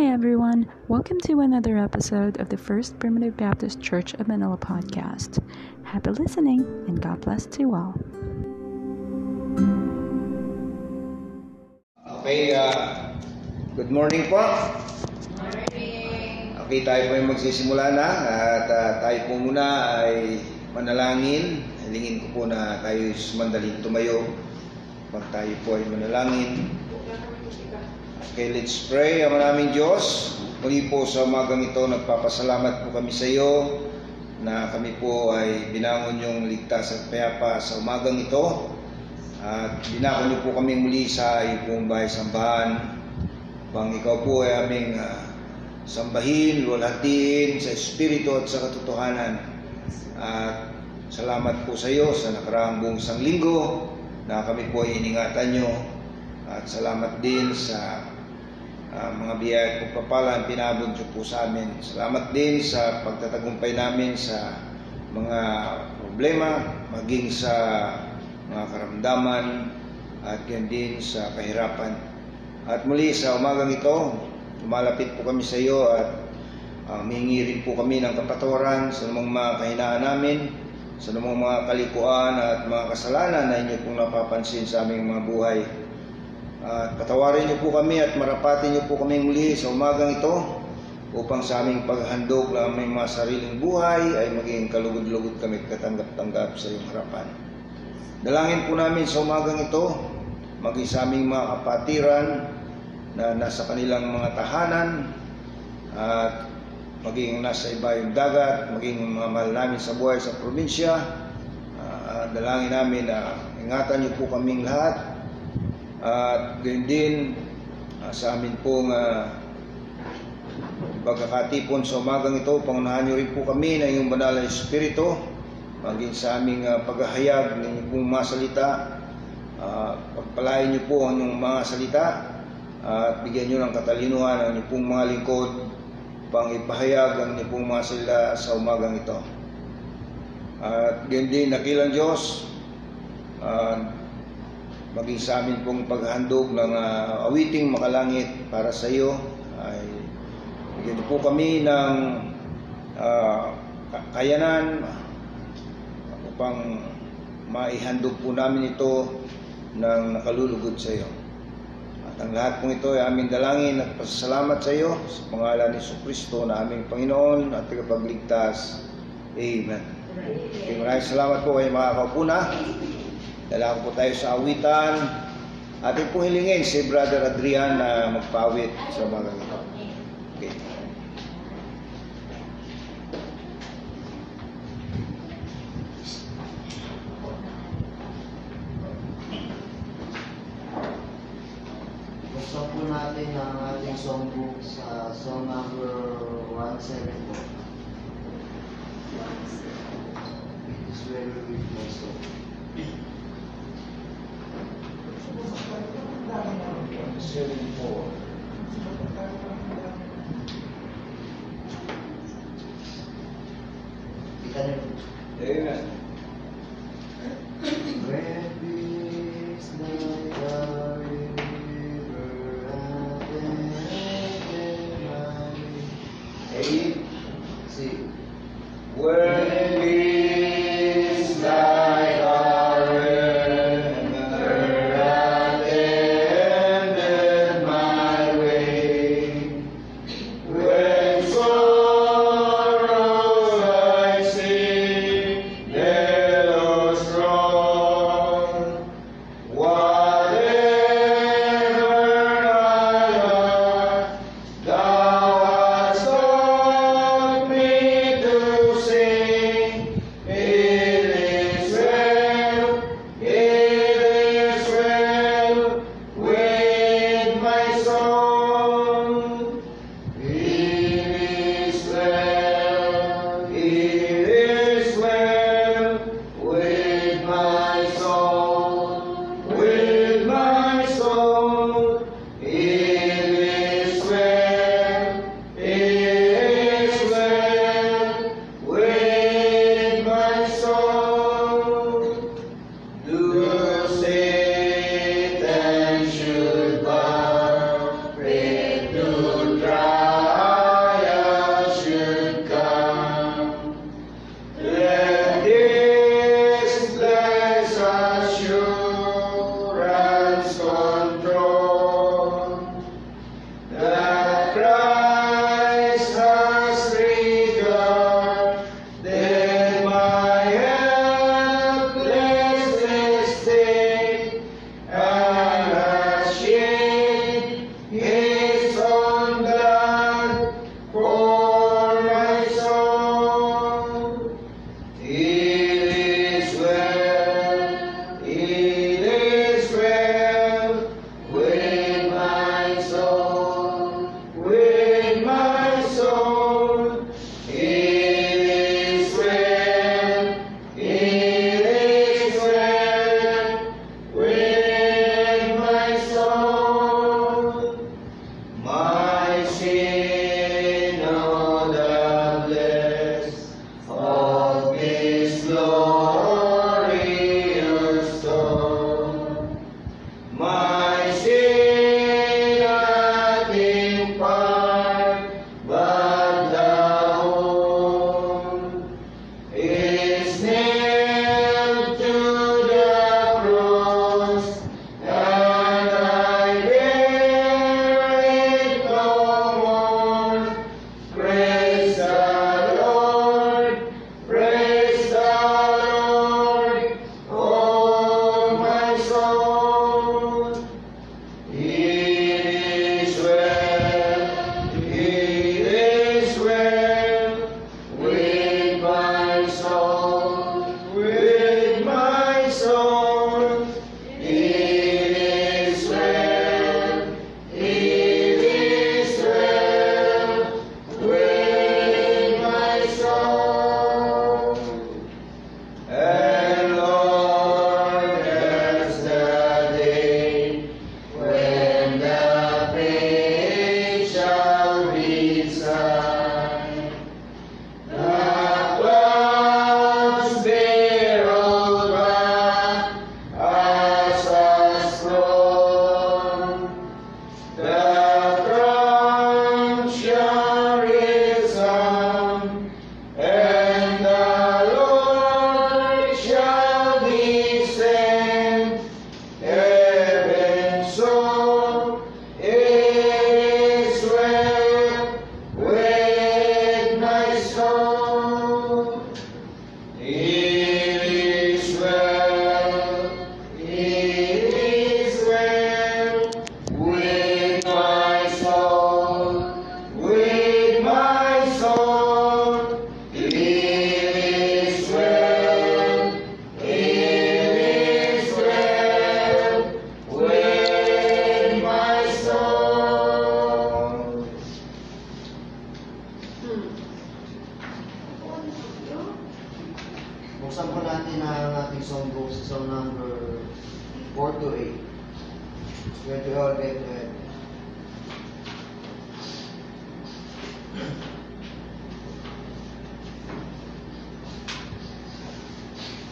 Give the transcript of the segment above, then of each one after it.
Hi, everyone. Welcome to another episode of the First Primitive Baptist Church of Manila podcast. Happy listening and God bless to you all. Okay, uh, good morning po. Morning. Okay, tayo po ay magsisimula na at uh, tayo po muna ay manalangin. Hilingin ko po na tayo sumandaling tumayo pag tayo po ay manalangin. Okay, let's pray. Ama naming Diyos, muli po sa umagang ito, nagpapasalamat po kami sa iyo na kami po ay binangon yung ligtas at payapa sa umagang ito. At binako niyo po kami muli sa iyong bahay sambahan. Bang ikaw po ay aming uh, sambahin, luwalhatiin sa Espiritu at sa katotohanan. At salamat po sa iyo sa nakaraang buong isang linggo na kami po ay iningatan niyo. At salamat din sa uh, mga biyaya at pagpapala ang pinabot niyo po sa amin. Salamat din sa pagtatagumpay namin sa mga problema, maging sa mga karamdaman at yan din sa kahirapan. At muli sa umagang ito, lumalapit po kami sa iyo at uh, mihingi rin po kami ng kapatawaran sa namang mga kahinaan namin, sa namang mga kalikuan at mga kasalanan na inyo pong napapansin sa aming mga buhay. At patawarin niyo po kami at marapatin niyo po kami muli sa umagang ito upang sa aming paghandog ng aming mga sariling buhay ay maging kalugod-lugod kami katanggap-tanggap sa iyong harapan. Dalangin po namin sa umagang ito, maging sa aming mga kapatiran na nasa kanilang mga tahanan at maging nasa iba yung dagat, maging mga mahal namin sa buhay sa probinsya. Uh, dalangin namin na ingatan niyo po kaming lahat at gayon din uh, sa amin pong uh, pagkakatipon sa umagang ito, pangunahan niyo rin po kami na iyong banal na Espiritu, maging sa aming uh, paghahayag ng pong mga salita, uh, pagpalain niyo po ang inyong mga salita, at uh, bigyan niyo ng katalinuhan ang inyong pong mga lingkod, pang ipahayag ang inyong pong mga salita sa umagang ito. At gayon din, nakilang Diyos, uh, maging sa amin pong paghandog ng uh, awiting makalangit para sa iyo ay bigyan po kami ng uh, kayanan upang maihandog po namin ito ng nakalulugod sa iyo. At ang lahat pong ito ay aming dalangin at pasasalamat sa iyo sa pangalan ni Kristo na aming Panginoon at tagapagligtas. Amen. Okay, maraming salamat po kayo mga kaupuna. Dala po tayo sa awitan. Ating pong hilingin si Brother Adrian na magpawit sa mga ito. Okay.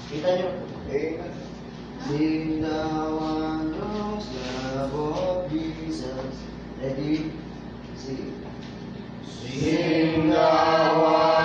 Kita nyo. Eh, Sing the wondrous love of Jesus. Ready? Sing. Sing the wondrous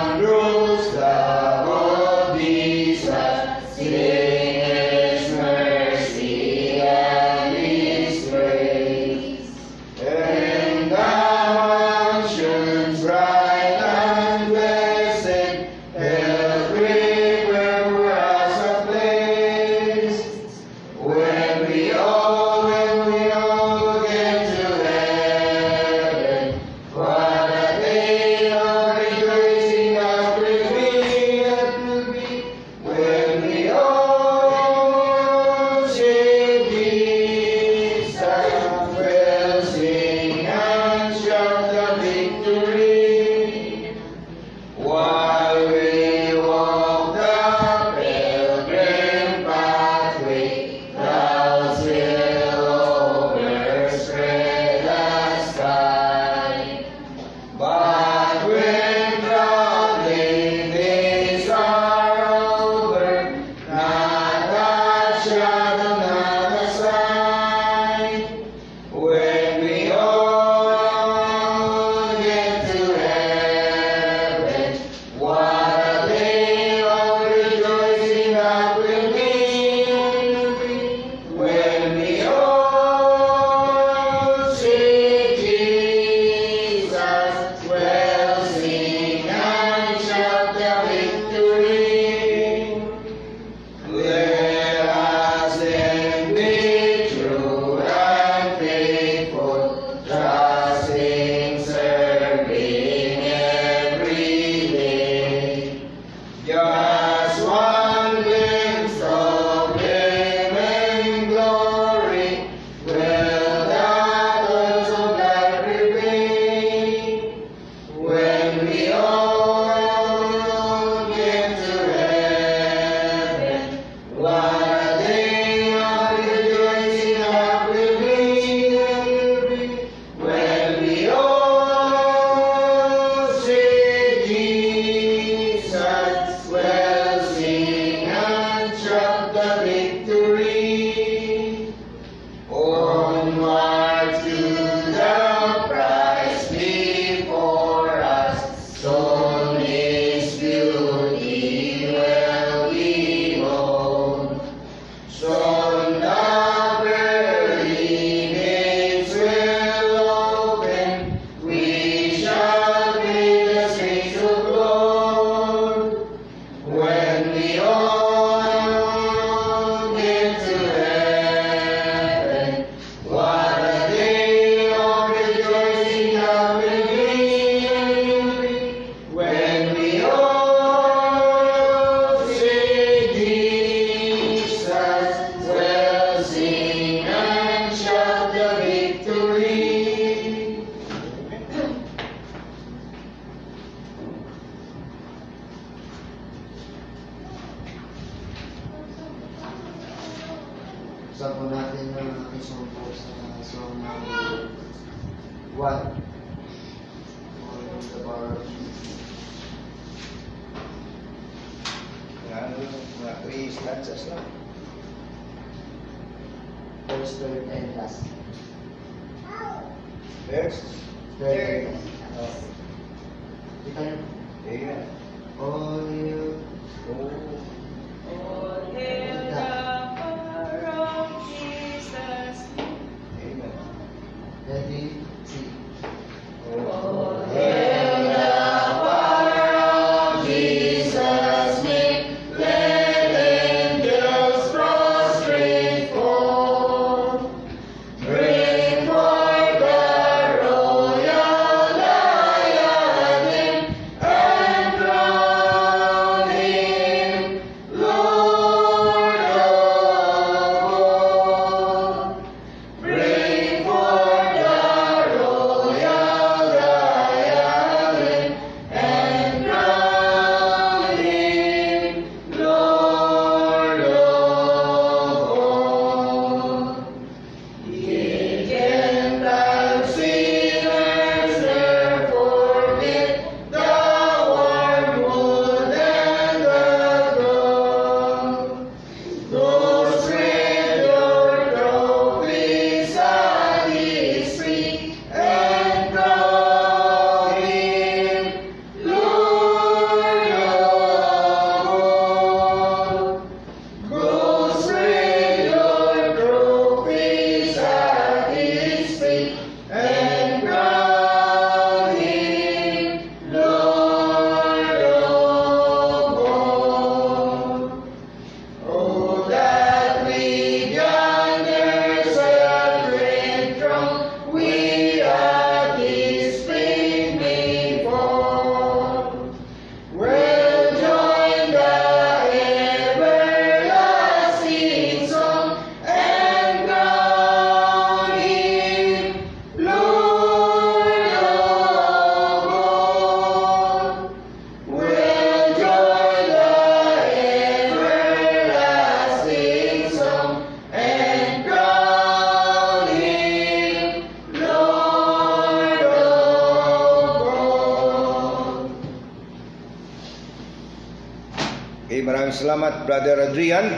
salamat Brother Adrian.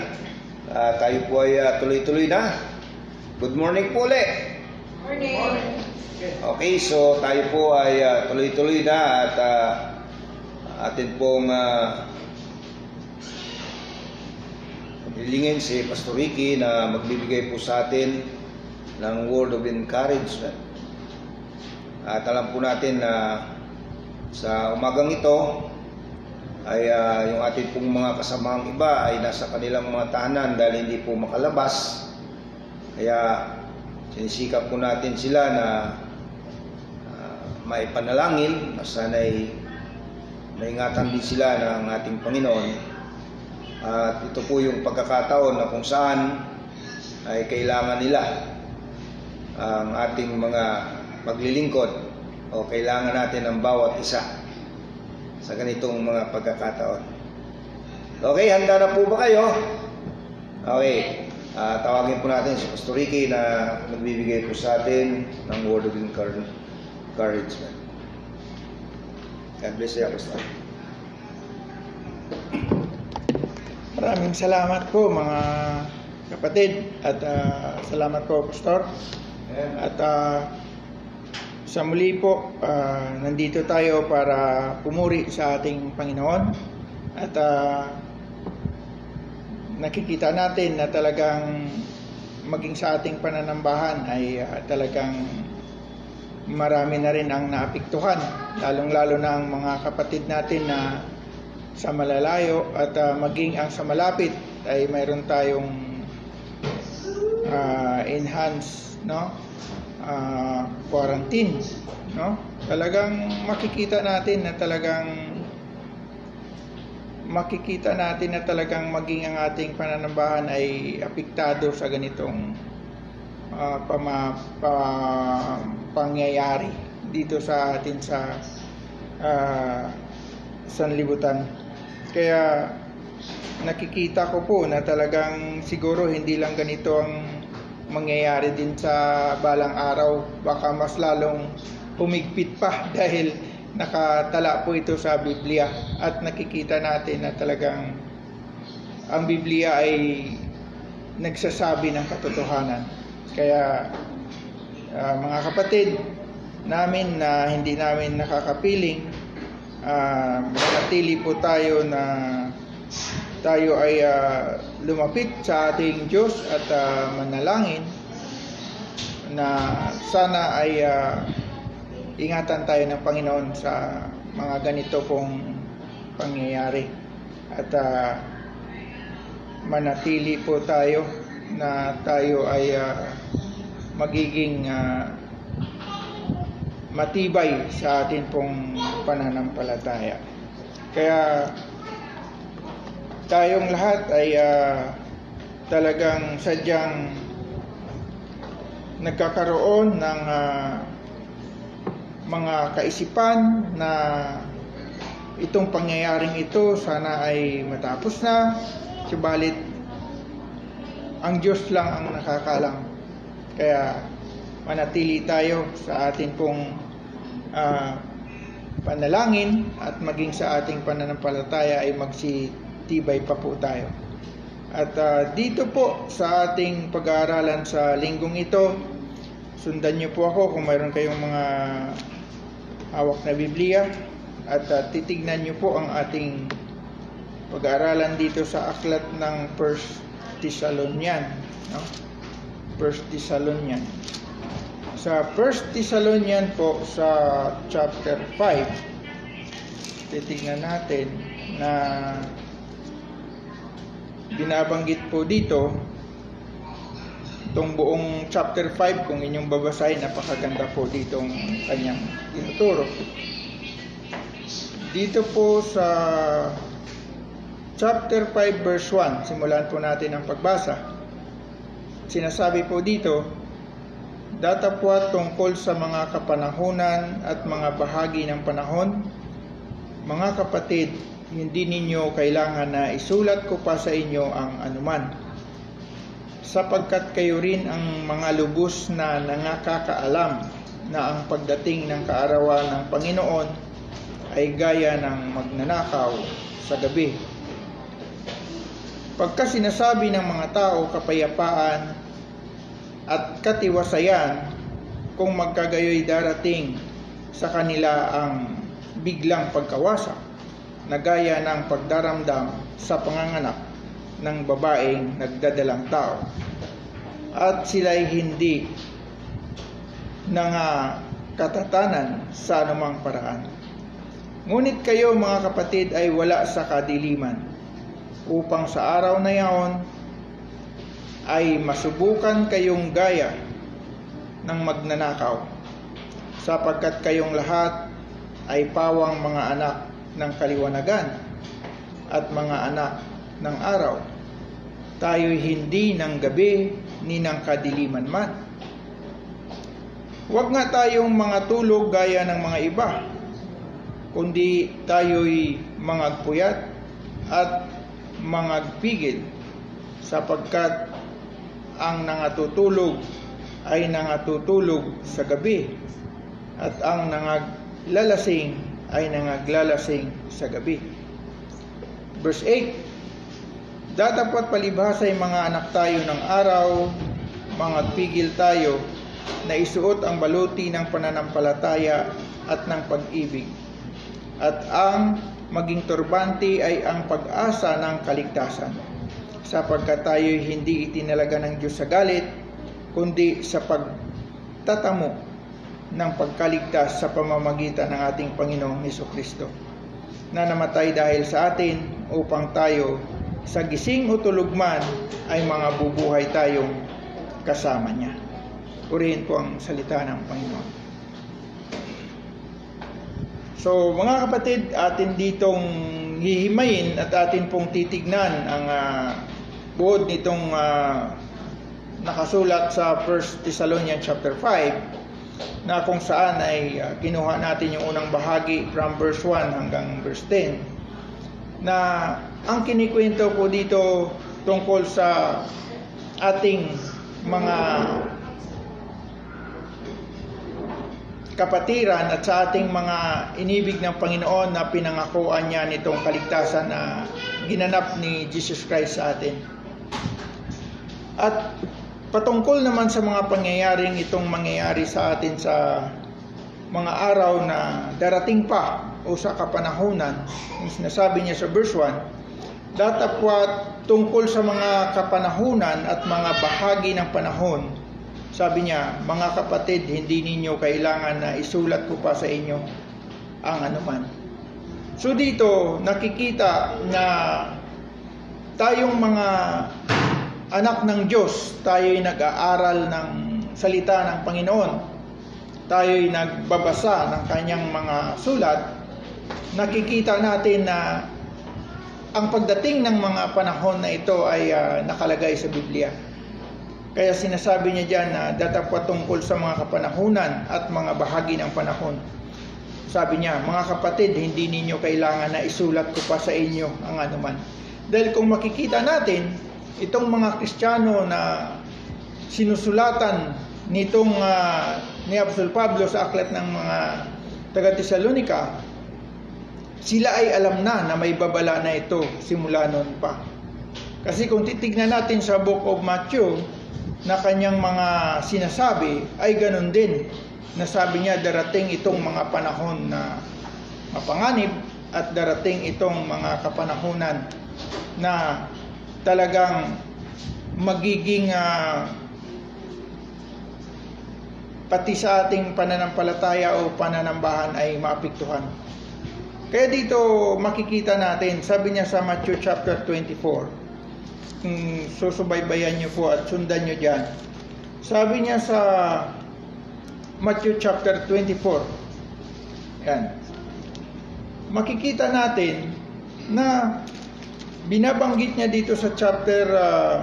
Ah, tayo po ay ah, tuloy-tuloy na. Good morning po ulit. Morning. Okay, so tayo po ay ah, tuloy-tuloy na at ah, atin pong uh, si Pastor Ricky na magbibigay po sa atin ng word of encouragement. At alam po natin na sa umagang ito ay ah, yung ating pong mga kasamang iba ay nasa kanilang mga tahanan dahil hindi po makalabas. Kaya sinisikap po natin sila na uh, maipanalangin na sana'y maingatan din sila ng ating Panginoon. At ito po yung pagkakataon na kung saan ay kailangan nila ang ating mga maglilingkod o kailangan natin ng bawat isa sa ganitong mga pagkakataon. Okay, handa na po ba kayo? Okay, ah, tawagin po natin si Pastor Ricky na magbibigay po sa atin ng word of encour- encouragement. God bless you, Pastor. Maraming salamat po mga kapatid at ah, salamat po Pastor. At ah, sa muli po, ah, nandito tayo para pumuri sa ating Panginoon at ah, nakikita natin na talagang maging sa ating pananambahan ay ah, talagang marami na rin ang naapektuhan lalong-lalo na ang mga kapatid natin na sa malalayo at ah, maging ang sa malapit ay mayroon tayong ah, enhanced no ah, quarantine no talagang makikita natin na talagang makikita natin na talagang maging ang ating pananambahan ay apektado sa ganitong ah, pama, pa- pangyayari dito sa atin sa ah, sanlibutan. Kaya nakikita ko po na talagang siguro hindi lang ganito ang mangyayari din sa balang araw. Baka mas lalong humigpit pa dahil nakatala po ito sa Biblia at nakikita natin na talagang ang Biblia ay nagsasabi ng katotohanan. Kaya ah, mga kapatid namin na hindi namin nakakapiling, uh, manatili po tayo na tayo ay ah, lumapit sa ating Diyos at ah, manalangin na sana ay ah, ingatan tayo ng Panginoon sa mga ganito pong pangyayari at ah, manatili po tayo na tayo ay ah, magiging ah, matibay sa atin pong pananampalataya. Kaya tayong lahat ay ah, talagang sadyang nagkakaroon ng ah, mga kaisipan na itong pangyayaring ito sana ay matapos na. Subalit ang Diyos lang ang nakakalam kaya manatili tayo sa atin pong ah, panalangin at maging sa ating pananampalataya ay magsitibay pa po tayo at ah, dito po sa ating pag-aaralan sa linggong ito sundan niyo po ako kung mayroon kayong mga hawak na Biblia at uh, titignan niyo po ang ating pag-aaralan dito sa aklat ng First Thessalonian, no? First Thessalonian. Sa First Thessalonian po sa chapter 5, titignan natin na binabanggit po dito itong buong chapter 5 kung inyong babasahin. Napakaganda po ditong kanyang tinuturo. Dito po sa chapter 5 verse 1 simulan po natin ang pagbasa. Sinasabi po dito datapwat tungkol sa mga kapanahunan at mga bahagi ng panahon mga kapatid hindi ninyo kailangan na isulat ko pa sa inyo ang anuman sapagkat kayo rin ang mga lubos na nangakakaalam na ang pagdating ng kaarawan ng Panginoon ay gaya ng magnanakaw sa gabi. Pagka sinasabi ng mga tao kapayapaan at katiwasayan kung magkagayoy darating sa kanila ang biglang pagkawasa na gaya ng pagdaramdam sa panganganak ng babaeng nagdadalang tao at sila'y hindi nga katatanan sa anumang paraan. Ngunit kayo mga kapatid ay wala sa kadiliman upang sa araw na yaon ay masubukan kayong gaya ng magnanakaw sapagkat kayong lahat ay pawang mga anak ng kaliwanagan at mga anak ng araw. Tayo'y hindi ng gabi ni ng kadiliman man. Huwag nga tayong mga tulog gaya ng mga iba, kundi tayo'y mangagpuyat at mangagpigil sapagkat ang nangatutulog ay nangatutulog sa gabi at ang nangaglalasing ay nangaglalasing sa gabi. Verse 8 Datapat palibhasa ay mga anak tayo ng araw, mga pigil tayo, na isuot ang baluti ng pananampalataya at ng pag-ibig. At ang maging turbante ay ang pag-asa ng kaligtasan. Sapagkat tayo hindi itinalaga ng Diyos sa galit, kundi sa pagtatamo ng pagkaligtas sa pamamagitan ng ating Panginoong Heso Kristo na namatay dahil sa atin upang tayo sa gising o tulog man ay mga bubuhay tayong kasama niya. Purihin po ang salita ng Panginoon. So mga kapatid, atin ditong hihimayin at atin pong titignan ang uh, buod nitong uh, nakasulat sa 1 Thessalonians chapter 5 na kung saan ay uh, kinuha natin yung unang bahagi from verse 1 hanggang verse 10 na ang kinikwento po dito tungkol sa ating mga kapatiran at sa ating mga inibig ng Panginoon na pinangakuan niya nitong kaligtasan na ginanap ni Jesus Christ sa atin. At patungkol naman sa mga pangyayaring itong mangyayari sa atin sa mga araw na darating pa o sa kapanahunan, yung sinasabi niya sa verse 1, datapwat tungkol sa mga kapanahunan at mga bahagi ng panahon sabi niya, mga kapatid, hindi ninyo kailangan na isulat ko pa sa inyo ang anuman. So dito, nakikita na tayong mga anak ng Diyos, tayo'y nag-aaral ng salita ng Panginoon. Tayo'y nagbabasa ng kanyang mga sulat. Nakikita natin na ang pagdating ng mga panahon na ito ay uh, nakalagay sa Biblia. Kaya sinasabi niya dyan na datapwa tungkol sa mga kapanahunan at mga bahagi ng panahon. Sabi niya, mga kapatid, hindi ninyo kailangan na isulat ko pa sa inyo ang anuman. Dahil kung makikita natin, itong mga Kristiyano na sinusulatan nitong uh, ni Apostol Pablo sa aklat ng mga taga Tesalonika, sila ay alam na na may babala na ito simula noon pa. Kasi kung titignan natin sa Book of Matthew, na kanyang mga sinasabi ay ganun din. Nasabi niya darating itong mga panahon na mapanganib at darating itong mga kapanahunan na talagang magiging uh, pati sa ating pananampalataya o pananambahan ay maapektuhan. Kaya dito makikita natin, sabi niya sa Matthew chapter 24, kung susubaybayan nyo po at sundan nyo dyan. Sabi niya sa Matthew chapter 24, yan, makikita natin na binabanggit niya dito sa chapter uh,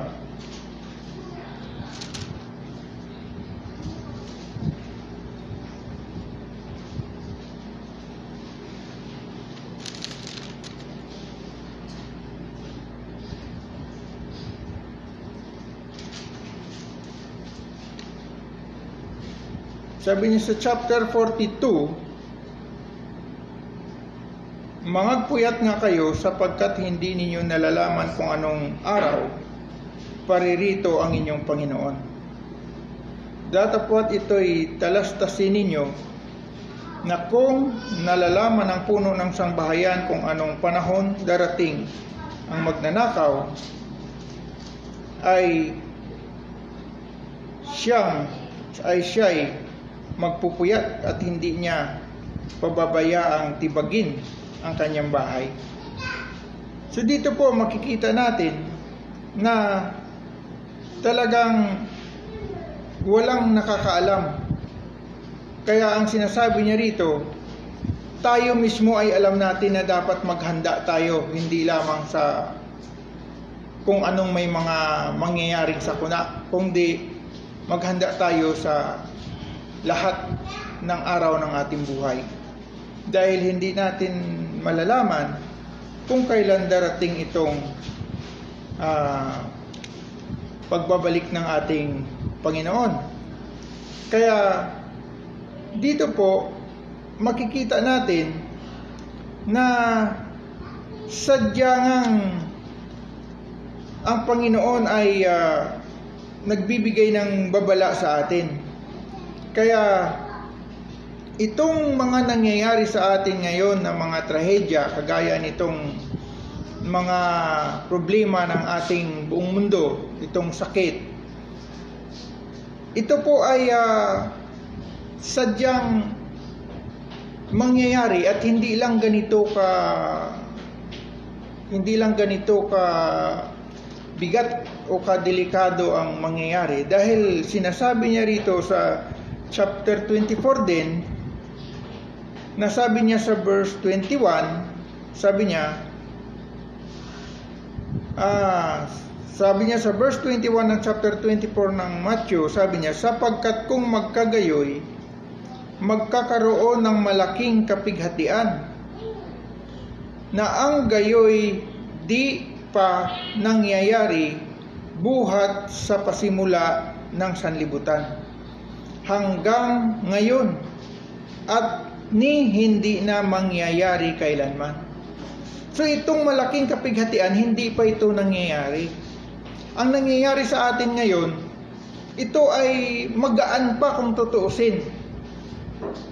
Sabi niya sa chapter 42, Mangagpuyat nga kayo sapagkat hindi ninyo nalalaman kung anong araw paririto ang inyong Panginoon. Datapwat ito'y talastasin ninyo na kung nalalaman ng puno ng sangbahayan kung anong panahon darating ang magnanakaw, ay siyang ay siya'y magpupuyat at hindi niya pababayaang tibagin ang kanyang bahay. So dito po makikita natin na talagang walang nakakaalam. Kaya ang sinasabi niya rito, tayo mismo ay alam natin na dapat maghanda tayo, hindi lamang sa kung anong may mga mangyayaring sakuna, kundi maghanda tayo sa lahat ng araw ng ating buhay. Dahil hindi natin malalaman kung kailan darating itong uh, pagbabalik ng ating Panginoon. Kaya dito po makikita natin na sadyang ang Panginoon ay uh, nagbibigay ng babala sa atin kaya itong mga nangyayari sa atin ngayon na mga trahedya kagaya nitong mga problema ng ating buong mundo, itong sakit. Ito po ay uh, sadyang mangyayari at hindi lang ganito ka hindi lang ganito ka bigat o kadelikado ang mangyayari dahil sinasabi niya rito sa chapter 24 din, nasabi niya sa verse 21, sabi niya, ah, sabi niya sa verse 21 ng chapter 24 ng Matthew, sabi niya, sapagkat kung magkagayoy, magkakaroon ng malaking kapighatian, na ang gayoy di pa nangyayari buhat sa pasimula ng sanlibutan. Hanggang ngayon at ni hindi na mangyayari kailanman. So itong malaking kapighatian, hindi pa ito nangyayari. Ang nangyayari sa atin ngayon, ito ay magaan pa kung tutuusin.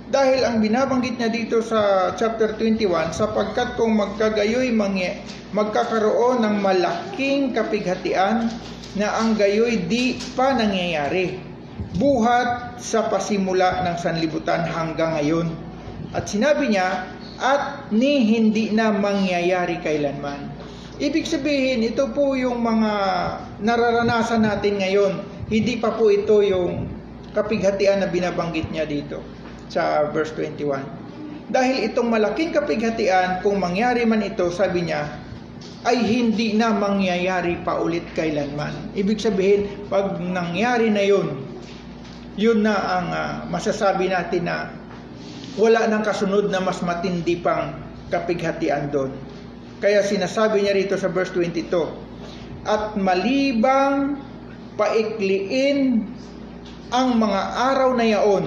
Dahil ang binabanggit niya dito sa chapter 21, sapagkat kung magkagayoy mangye, magkakaroon ng malaking kapighatian na ang gayoy di pa nangyayari. Buhat sa pasimula ng sanlibutan hanggang ngayon. At sinabi niya, at ni hindi na mangyayari kailanman. Ibig sabihin, ito po yung mga nararanasan natin ngayon. Hindi pa po ito yung kapighatian na binabanggit niya dito sa verse 21. Dahil itong malaking kapighatian, kung mangyari man ito, sabi niya, ay hindi na mangyayari pa ulit kailanman. Ibig sabihin, pag nangyari na yun, yun na ang uh, masasabi natin na wala nang kasunod na mas matindi pang kapighatian doon. Kaya sinasabi niya rito sa verse 22, At malibang paikliin ang mga araw na yaon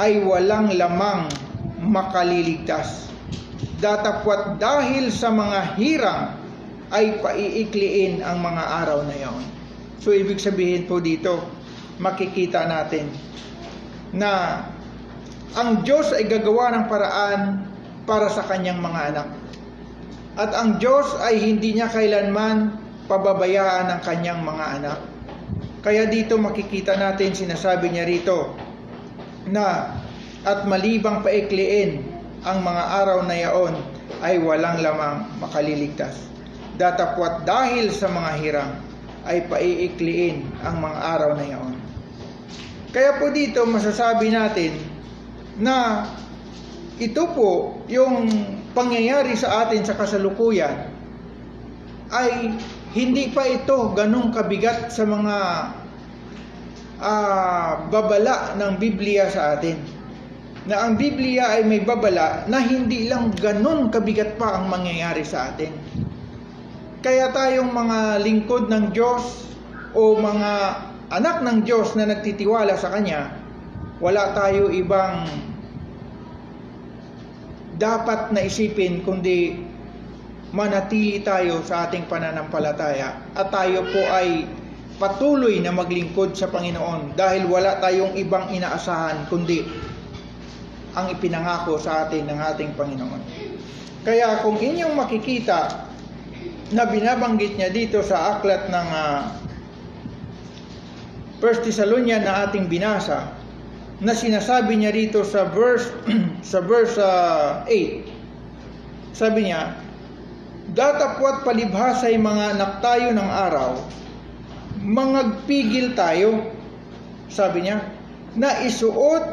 ay walang lamang makaliligtas. Datapwat dahil sa mga hirang ay paiikliin ang mga araw na yaon. So ibig sabihin po dito, makikita natin na ang Diyos ay gagawa ng paraan para sa kanyang mga anak. At ang Diyos ay hindi niya kailanman pababayaan ang kanyang mga anak. Kaya dito makikita natin sinasabi niya rito na at malibang paikliin ang mga araw na yaon ay walang lamang makaliligtas. Datapwat dahil sa mga hirang ay paiikliin ang mga araw na yaon. Kaya po dito masasabi natin na ito po yung pangyayari sa atin sa kasalukuyan ay hindi pa ito ganong kabigat sa mga uh, babala ng Biblia sa atin. Na ang Biblia ay may babala na hindi lang ganon kabigat pa ang mangyayari sa atin. Kaya tayong mga lingkod ng Diyos o mga anak ng Diyos na nagtitiwala sa Kanya, wala tayo ibang dapat na isipin kundi manatili tayo sa ating pananampalataya at tayo po ay patuloy na maglingkod sa Panginoon dahil wala tayong ibang inaasahan kundi ang ipinangako sa atin ng ating Panginoon. Kaya kung inyong makikita na binabanggit niya dito sa aklat ng uh, First Thessalonian na ating binasa, na sinasabi niya rito sa verse sa verse uh, 8. Sabi niya, Datapwat palibhasay mga anak tayo ng araw, mangagpigil tayo, sabi niya, na isuot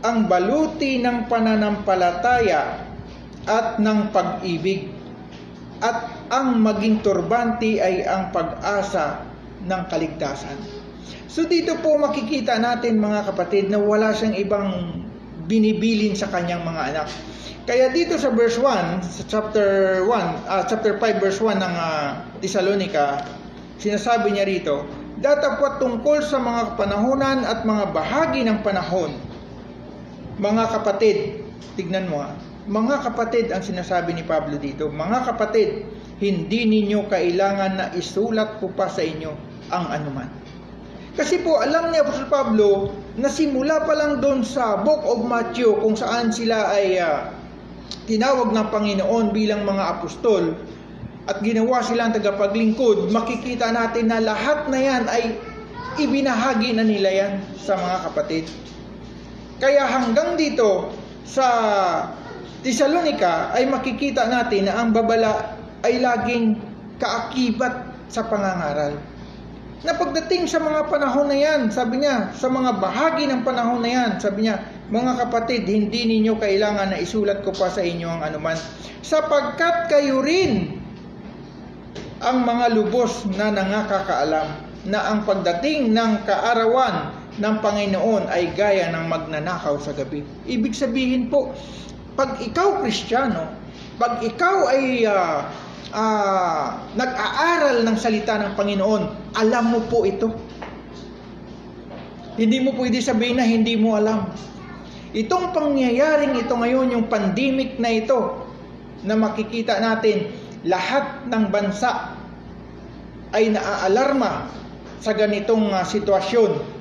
ang baluti ng pananampalataya at ng pag-ibig. At ang maging turbante ay ang pag-asa ng kaligtasan. So dito po makikita natin mga kapatid na wala siyang ibang binibilin sa kanyang mga anak. Kaya dito sa verse 1, sa chapter 1, uh, ah, chapter 5 verse 1 ng uh, Thessalonica, sinasabi niya rito, datapwat tungkol sa mga panahonan at mga bahagi ng panahon. Mga kapatid, tignan mo ha, mga kapatid ang sinasabi ni Pablo dito, mga kapatid, hindi ninyo kailangan na isulat ko pa sa inyo ang anuman. Kasi po alam ni Apostol Pablo na simula pa lang doon sa Book of Matthew kung saan sila ay uh, tinawag ng Panginoon bilang mga apostol at ginawa silang tagapaglingkod, makikita natin na lahat na yan ay ibinahagi na nila yan sa mga kapatid. Kaya hanggang dito sa Thessalonica ay makikita natin na ang babala ay laging kaakibat sa pangangaral na pagdating sa mga panahon na yan, sabi niya, sa mga bahagi ng panahon na yan, sabi niya, mga kapatid, hindi ninyo kailangan na isulat ko pa sa inyo ang anuman, sapagkat kayo rin ang mga lubos na nangakakaalam na ang pagdating ng kaarawan ng Panginoon ay gaya ng magnanakaw sa gabi. Ibig sabihin po, pag ikaw Kristiyano, pag ikaw ay uh, ah, nag-aaral ng salita ng Panginoon, alam mo po ito. Hindi mo pwede sabihin na hindi mo alam. Itong pangyayaring ito ngayon, yung pandemic na ito, na makikita natin, lahat ng bansa ay naaalarma sa ganitong uh, sitwasyon.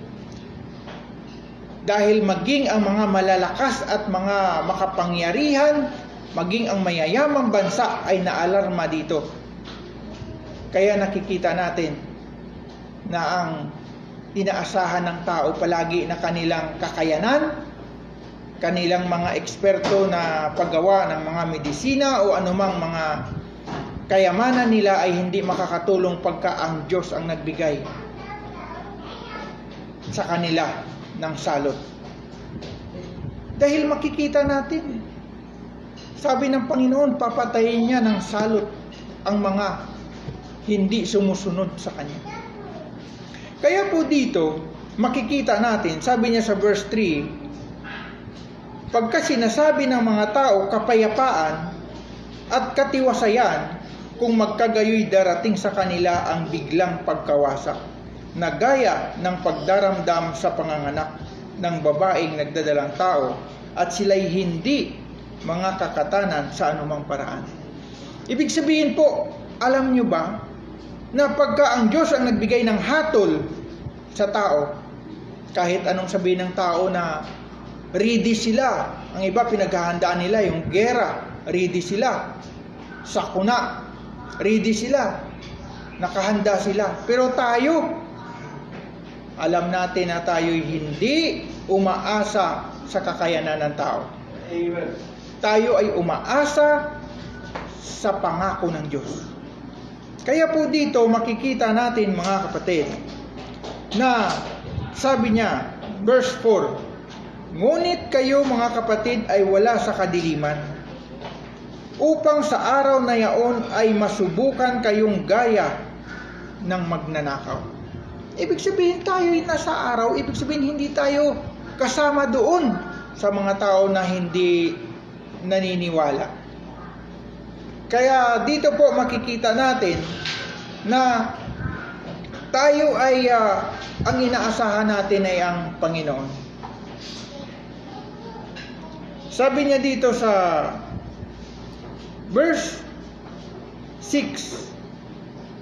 Dahil maging ang mga malalakas at mga makapangyarihan, maging ang mayayamang bansa ay naalarma dito. Kaya nakikita natin na ang inaasahan ng tao palagi na kanilang kakayanan, kanilang mga eksperto na paggawa ng mga medisina o anumang mga kayamanan nila ay hindi makakatulong pagka ang Diyos ang nagbigay sa kanila ng salot. Dahil makikita natin, sabi ng Panginoon, papatayin niya ng salot ang mga hindi sumusunod sa Kanya. Kaya po dito, makikita natin, sabi niya sa verse 3, pagka sinasabi ng mga tao kapayapaan at katiwasayan, kung magkagayoy darating sa kanila ang biglang pagkawasak, na gaya ng pagdaramdam sa panganganak ng babaeng nagdadalang tao, at sila'y hindi mga kakatanan sa anumang paraan. Ibig sabihin po, alam nyo ba na pagka ang Diyos ang nagbigay ng hatol sa tao, kahit anong sabihin ng tao na ready sila, ang iba pinaghahandaan nila yung gera, ready sila, sakuna, ready sila, nakahanda sila. Pero tayo, alam natin na tayo'y hindi umaasa sa kakayanan ng tao. Amen. Tayo ay umaasa sa pangako ng Diyos. Kaya po dito makikita natin mga kapatid na sabi niya, verse 4, Ngunit kayo mga kapatid ay wala sa kadiliman, upang sa araw na yaon ay masubukan kayong gaya ng magnanakaw. Ibig sabihin tayo ay nasa araw, ibig sabihin hindi tayo kasama doon sa mga tao na hindi naniniwala. Kaya dito po makikita natin na tayo ay uh, ang inaasahan natin ay ang Panginoon. Sabi niya dito sa verse 6,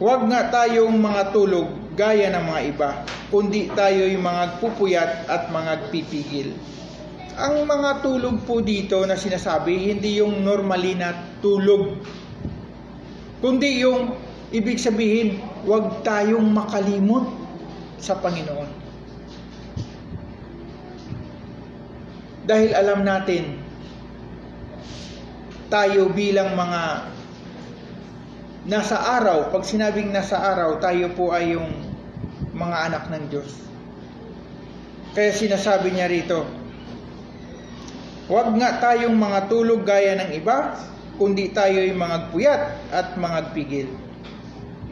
Huwag nga tayong mga tulog gaya ng mga iba, kundi tayo'y mga pupuyat at mga pipigil. Ang mga tulog po dito na sinasabi, hindi yung normally na tulog. Kundi yung ibig sabihin, huwag tayong makalimot sa Panginoon. Dahil alam natin, tayo bilang mga nasa araw, pag sinabing nasa araw, tayo po ay yung mga anak ng Diyos. Kaya sinasabi niya rito, Huwag nga tayong mga tulog gaya ng iba, kundi tayo'y mga puyat at mga pigil.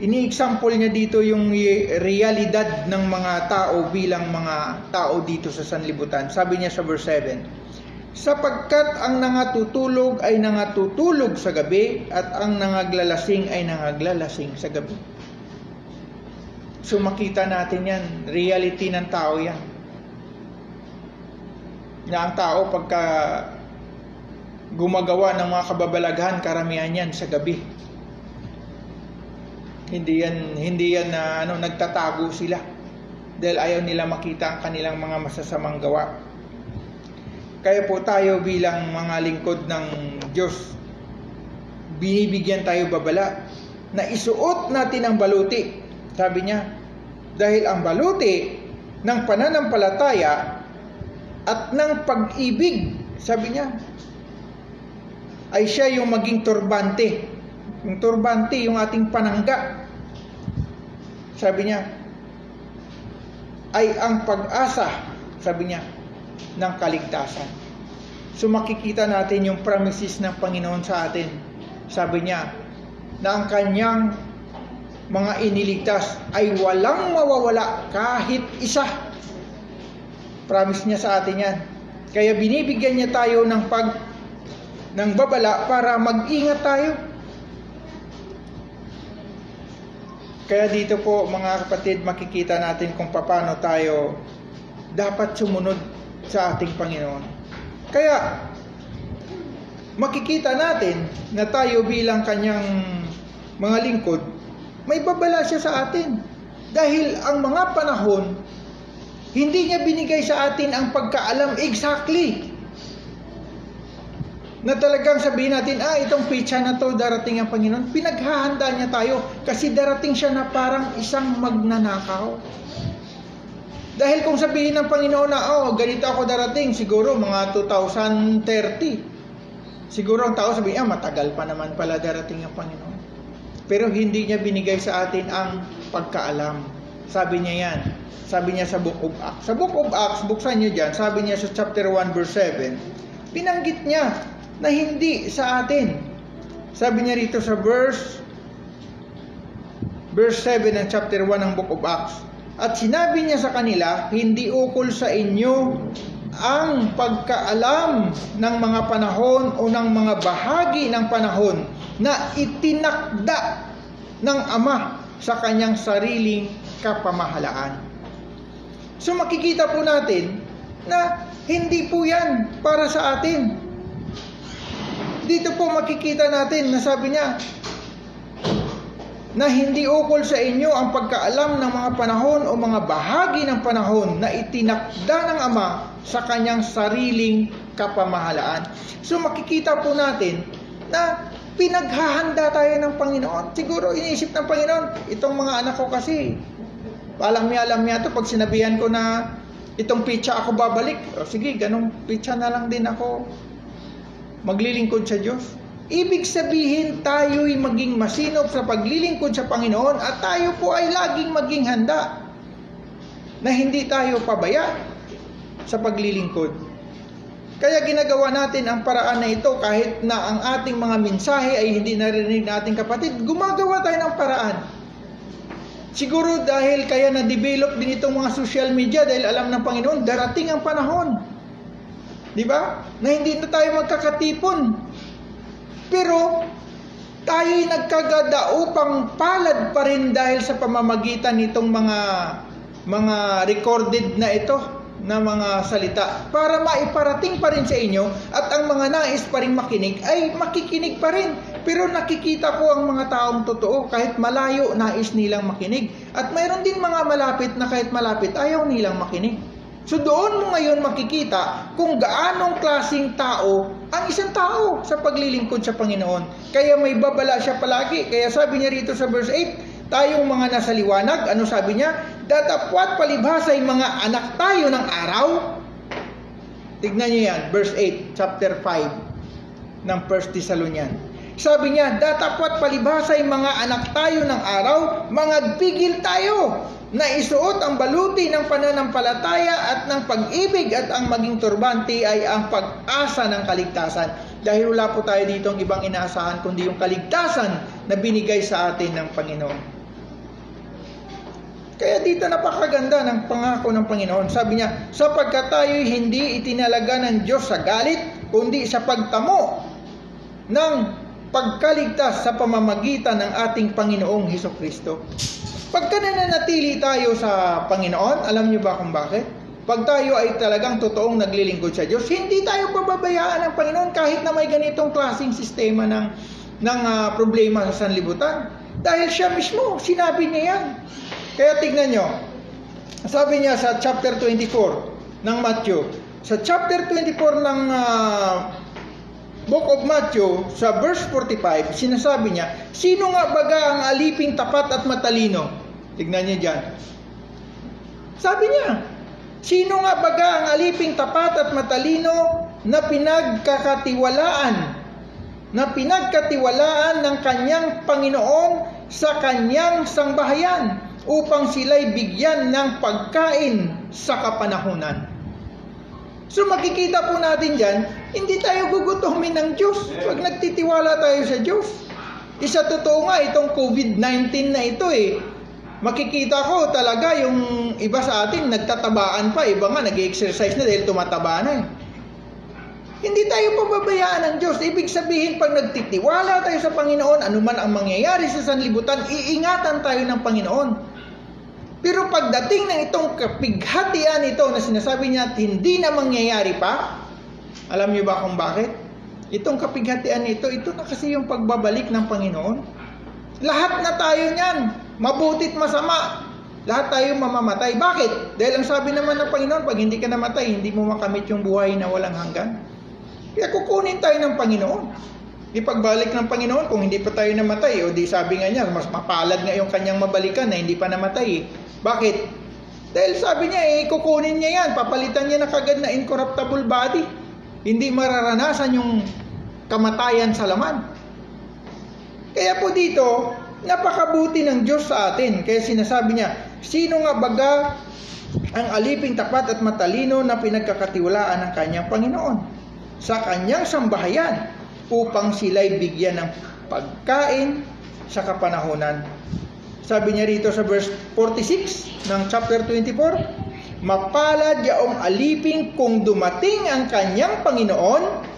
Ini-example niya dito yung realidad ng mga tao bilang mga tao dito sa sanlibutan. Sabi niya sa verse 7, Sapagkat ang nangatutulog ay nangatutulog sa gabi at ang nangaglalasing ay nangaglalasing sa gabi. So makita natin yan, reality ng tao yan na ang tao pagka gumagawa ng mga kababalaghan, karamihan yan sa gabi. Hindi yan, hindi yan na ano, nagtatago sila dahil ayaw nila makita ang kanilang mga masasamang gawa. Kaya po tayo bilang mga lingkod ng Diyos, binibigyan tayo babala na isuot natin ang baluti. Sabi niya, dahil ang baluti ng pananampalataya at ng pag-ibig, sabi niya, ay siya yung maging turbante. Yung turbante, yung ating panangga. Sabi niya, ay ang pag-asa, sabi niya, ng kaligtasan. So makikita natin yung promises ng Panginoon sa atin. Sabi niya, na ang kanyang mga iniligtas ay walang mawawala kahit isa Promise niya sa atin yan. Kaya binibigyan niya tayo ng pag ng babala para mag-ingat tayo. Kaya dito po mga kapatid, makikita natin kung paano tayo dapat sumunod sa ating Panginoon. Kaya makikita natin na tayo bilang kanyang mga lingkod, may babala siya sa atin. Dahil ang mga panahon, hindi niya binigay sa atin ang pagkaalam exactly na talagang sabihin natin, ah, itong pitsa na to, darating ang Panginoon. Pinaghahanda niya tayo kasi darating siya na parang isang magnanakaw. Dahil kung sabihin ng Panginoon na, oh, ganito ako darating, siguro mga 2030. Siguro ang tao sabihin, ah, matagal pa naman pala darating ang Panginoon. Pero hindi niya binigay sa atin ang pagkaalam. Sabi niya yan. Sabi niya sa Book of Acts. Sa Book of Acts, buksan niyo dyan, sabi niya sa chapter 1 verse 7, binanggit niya na hindi sa atin. Sabi niya rito sa verse verse 7 ng chapter 1 ng Book of Acts. At sinabi niya sa kanila, hindi ukol sa inyo ang pagkaalam ng mga panahon o ng mga bahagi ng panahon na itinakda ng Ama sa kanyang sariling kapamahalaan. So makikita po natin na hindi po yan para sa atin. Dito po makikita natin na sabi niya na hindi ukol sa inyo ang pagkaalam ng mga panahon o mga bahagi ng panahon na itinakda ng Ama sa kanyang sariling kapamahalaan. So makikita po natin na pinaghahanda tayo ng Panginoon. Siguro iniisip ng Panginoon, itong mga anak ko kasi, alam niya, alam niya to pag sinabihan ko na itong pitsa ako babalik, o sige, ganong pitsa na lang din ako maglilingkod sa Diyos. Ibig sabihin tayo'y maging masinop sa paglilingkod sa Panginoon at tayo po ay laging maging handa na hindi tayo pabaya sa paglilingkod. Kaya ginagawa natin ang paraan na ito kahit na ang ating mga mensahe ay hindi narinig nating kapatid, gumagawa tayo ng paraan. Siguro dahil kaya na-develop din itong mga social media dahil alam ng Panginoon, darating ang panahon. Di ba? Na hindi na tayo magkakatipon. Pero tayo'y nagkagada upang palad pa rin dahil sa pamamagitan nitong mga mga recorded na ito na mga salita para maiparating pa rin sa inyo at ang mga nais pa rin makinig ay makikinig pa rin pero nakikita ko ang mga taong totoo kahit malayo nais nilang makinig at mayroon din mga malapit na kahit malapit ayaw nilang makinig So doon mo ngayon makikita kung gaanong klasing tao ang isang tao sa paglilingkod sa Panginoon. Kaya may babala siya palagi. Kaya sabi niya rito sa verse 8, tayong mga nasa liwanag, ano sabi niya? Datapwat palibhasa yung mga anak tayo ng araw. Tignan niyo yan, verse 8, chapter 5 ng 1 Thessalonian. Sabi niya, datapwat palibhasa yung mga anak tayo ng araw, mga bigil tayo na isuot ang baluti ng pananampalataya at ng pag-ibig at ang maging turbante ay ang pag-asa ng kaligtasan. Dahil wala po tayo dito ang ibang inaasahan kundi yung kaligtasan na binigay sa atin ng Panginoon. Kaya dito napakaganda ng pangako ng Panginoon. Sabi niya, sapagkat tayo hindi itinalaga ng Diyos sa galit, kundi sa pagtamo ng pagkaligtas sa pamamagitan ng ating Panginoong Heso Kristo. Pagka nananatili tayo sa Panginoon, alam niyo ba kung bakit? Pag tayo ay talagang totoong naglilingkod sa Diyos, hindi tayo pababayaan ng Panginoon kahit na may ganitong klaseng sistema ng, ng uh, problema sa sanlibutan. Dahil siya mismo, sinabi niya yan. Kaya tignan nyo, sabi niya sa chapter 24 ng Matthew, sa chapter 24 ng uh, Book of Matthew, sa verse 45, sinasabi niya, Sino nga baga ang aliping tapat at matalino? Tignan niyo dyan. Sabi niya, sino nga baga ang aliping tapat at matalino na pinagkakatiwalaan, na pinagkatiwalaan ng kanyang Panginoon sa kanyang sangbahayan upang sila'y bigyan ng pagkain sa kapanahunan. So makikita po natin dyan, hindi tayo gugutomin ng Diyos pag nagtitiwala tayo sa Diyos. Isa totoo nga itong COVID-19 na ito eh makikita ko talaga yung iba sa atin nagtatabaan pa, iba nga nag-exercise na dahil tumataba na eh. Hindi tayo pababayaan ng Diyos. Ibig sabihin, pag nagtitiwala tayo sa Panginoon, anuman ang mangyayari sa sanlibutan, iingatan tayo ng Panginoon. Pero pagdating ng itong kapighatian ito na sinasabi niya at hindi na mangyayari pa, alam niyo ba kung bakit? Itong kapighatian ito, ito na kasi yung pagbabalik ng Panginoon. Lahat na tayo niyan, mabutit masama, lahat tayo mamamatay. Bakit? Dahil ang sabi naman ng Panginoon, pag hindi ka namatay, hindi mo makamit yung buhay na walang hanggan. Kaya kukunin tayo ng Panginoon. Ipagbalik ng Panginoon kung hindi pa tayo namatay. O di sabi nga niya, mas mapalad nga yung kanyang mabalikan na hindi pa namatay. Bakit? Dahil sabi niya, eh, kukunin niya yan. Papalitan niya na kagad na incorruptible body. Hindi mararanasan yung kamatayan sa laman. Kaya po dito, napakabuti ng Diyos sa atin. Kaya sinasabi niya, sino nga baga ang aliping tapat at matalino na pinagkakatiwalaan ng kanyang Panginoon sa kanyang sambahayan upang sila'y bigyan ng pagkain sa kapanahonan. Sabi niya rito sa verse 46 ng chapter 24, Mapalad yaong aliping kung dumating ang kanyang Panginoon,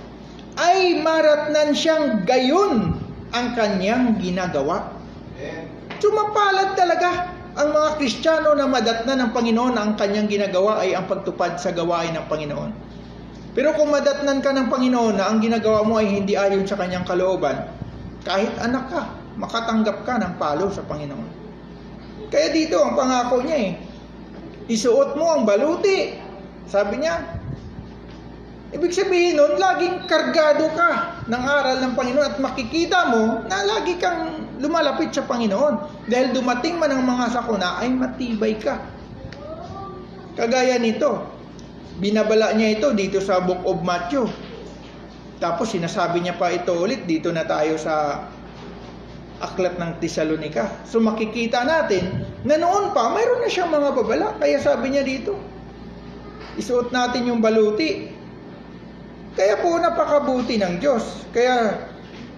ay maratnan siyang gayon ang kanyang ginagawa. Sumapalad talaga ang mga Kristiyano na madatnan ng Panginoon na ang kanyang ginagawa ay ang pagtupad sa gawain ng Panginoon. Pero kung madatnan ka ng Panginoon na ang ginagawa mo ay hindi ayon sa kanyang kalooban, kahit anak ka, makatanggap ka ng palo sa Panginoon. Kaya dito ang pangako niya eh, isuot mo ang baluti. Sabi niya, Ibig sabihin nun, laging kargado ka ng aral ng Panginoon at makikita mo na lagi kang lumalapit sa Panginoon. Dahil dumating man ang mga sakuna, ay matibay ka. Kagaya nito, binabala niya ito dito sa Book of Matthew. Tapos sinasabi niya pa ito ulit, dito na tayo sa aklat ng Tesalonika. So makikita natin na noon pa, mayroon na siyang mga babala. Kaya sabi niya dito, isuot natin yung baluti kaya po napakabuti ng Diyos. Kaya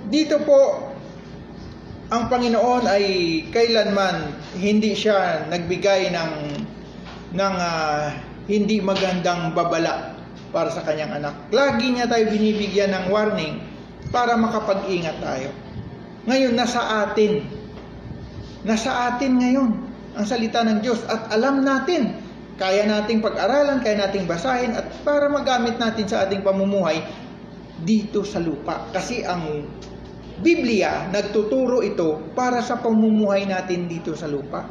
dito po ang Panginoon ay kailanman hindi siya nagbigay ng ng uh, hindi magandang babala para sa kanyang anak. Lagi niya tayo binibigyan ng warning para makapag-ingat tayo. Ngayon nasa atin. Nasa atin ngayon ang salita ng Diyos at alam natin kaya nating pag-aralan, kaya nating basahin at para magamit natin sa ating pamumuhay dito sa lupa. Kasi ang Biblia nagtuturo ito para sa pamumuhay natin dito sa lupa.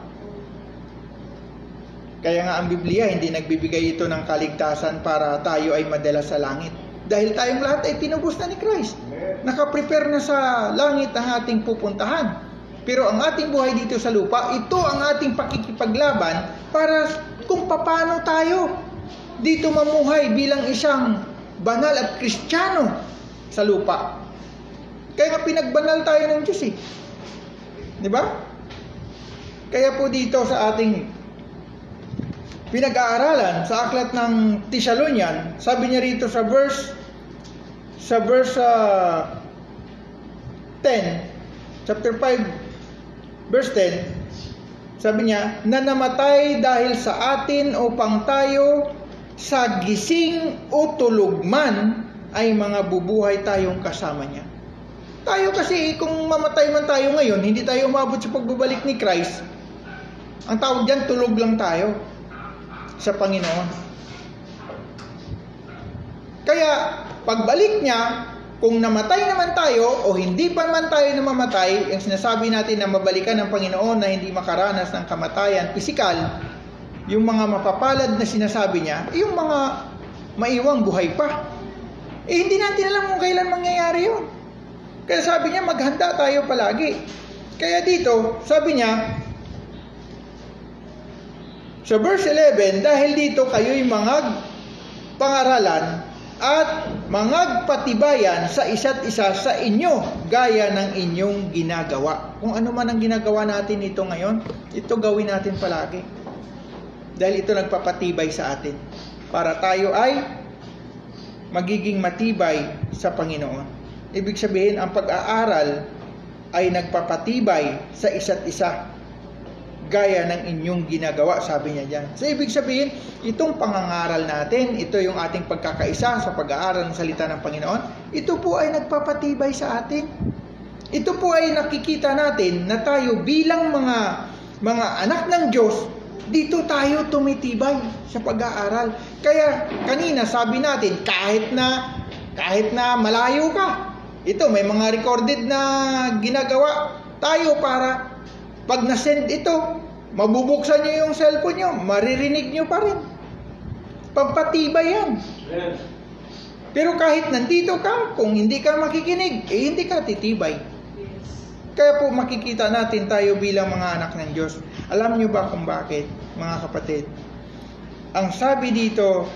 Kaya nga ang Biblia hindi nagbibigay ito ng kaligtasan para tayo ay madala sa langit. Dahil tayong lahat ay tinubos na ni Christ. Nakaprepare na sa langit ang ating pupuntahan. Pero ang ating buhay dito sa lupa, ito ang ating pakikipaglaban para kung paano tayo dito mamuhay bilang isang banal at kristyano sa lupa. Kaya nga pinagbanal tayo ng Diyos eh. Di ba? Kaya po dito sa ating pinag-aaralan sa aklat ng Tisalonian, sabi niya rito sa verse sa verse uh, 10, chapter 5, verse 10, sabi niya, na namatay dahil sa atin upang tayo sa gising o tulog man ay mga bubuhay tayong kasama niya. Tayo kasi kung mamatay man tayo ngayon, hindi tayo umabot sa pagbabalik ni Christ. Ang tawag diyan tulog lang tayo sa Panginoon. Kaya pagbalik niya, kung namatay naman tayo o hindi pa man tayo namamatay, yung sinasabi natin na mabalikan ng Panginoon na hindi makaranas ng kamatayan pisikal, yung mga mapapalad na sinasabi niya, yung mga maiwang buhay pa. Eh hindi natin alam kung kailan mangyayari yun. Kaya sabi niya, maghanda tayo palagi. Kaya dito, sabi niya, sa verse 11, dahil dito kayo'y mga pangaralan at mangagpatibayan sa isa't isa sa inyo gaya ng inyong ginagawa. Kung ano man ang ginagawa natin ito ngayon, ito gawin natin palagi. Dahil ito nagpapatibay sa atin para tayo ay magiging matibay sa Panginoon. Ibig sabihin, ang pag-aaral ay nagpapatibay sa isa't isa. Gaya ng inyong ginagawa, sabi niya dyan. So, ibig sabihin, itong pangangaral natin, ito yung ating pagkakaisa sa pag-aaral ng salita ng Panginoon, ito po ay nagpapatibay sa atin. Ito po ay nakikita natin na tayo bilang mga mga anak ng Diyos, dito tayo tumitibay sa pag-aaral. Kaya kanina sabi natin, kahit na kahit na malayo ka, ito may mga recorded na ginagawa tayo para pag na-send ito, mabubuksan nyo yung cellphone nyo, maririnig nyo pa rin. Pampatibay yan. Pero kahit nandito ka, kung hindi ka makikinig, eh hindi ka titibay. Kaya po makikita natin tayo bilang mga anak ng Diyos. Alam nyo ba kung bakit, mga kapatid? Ang sabi dito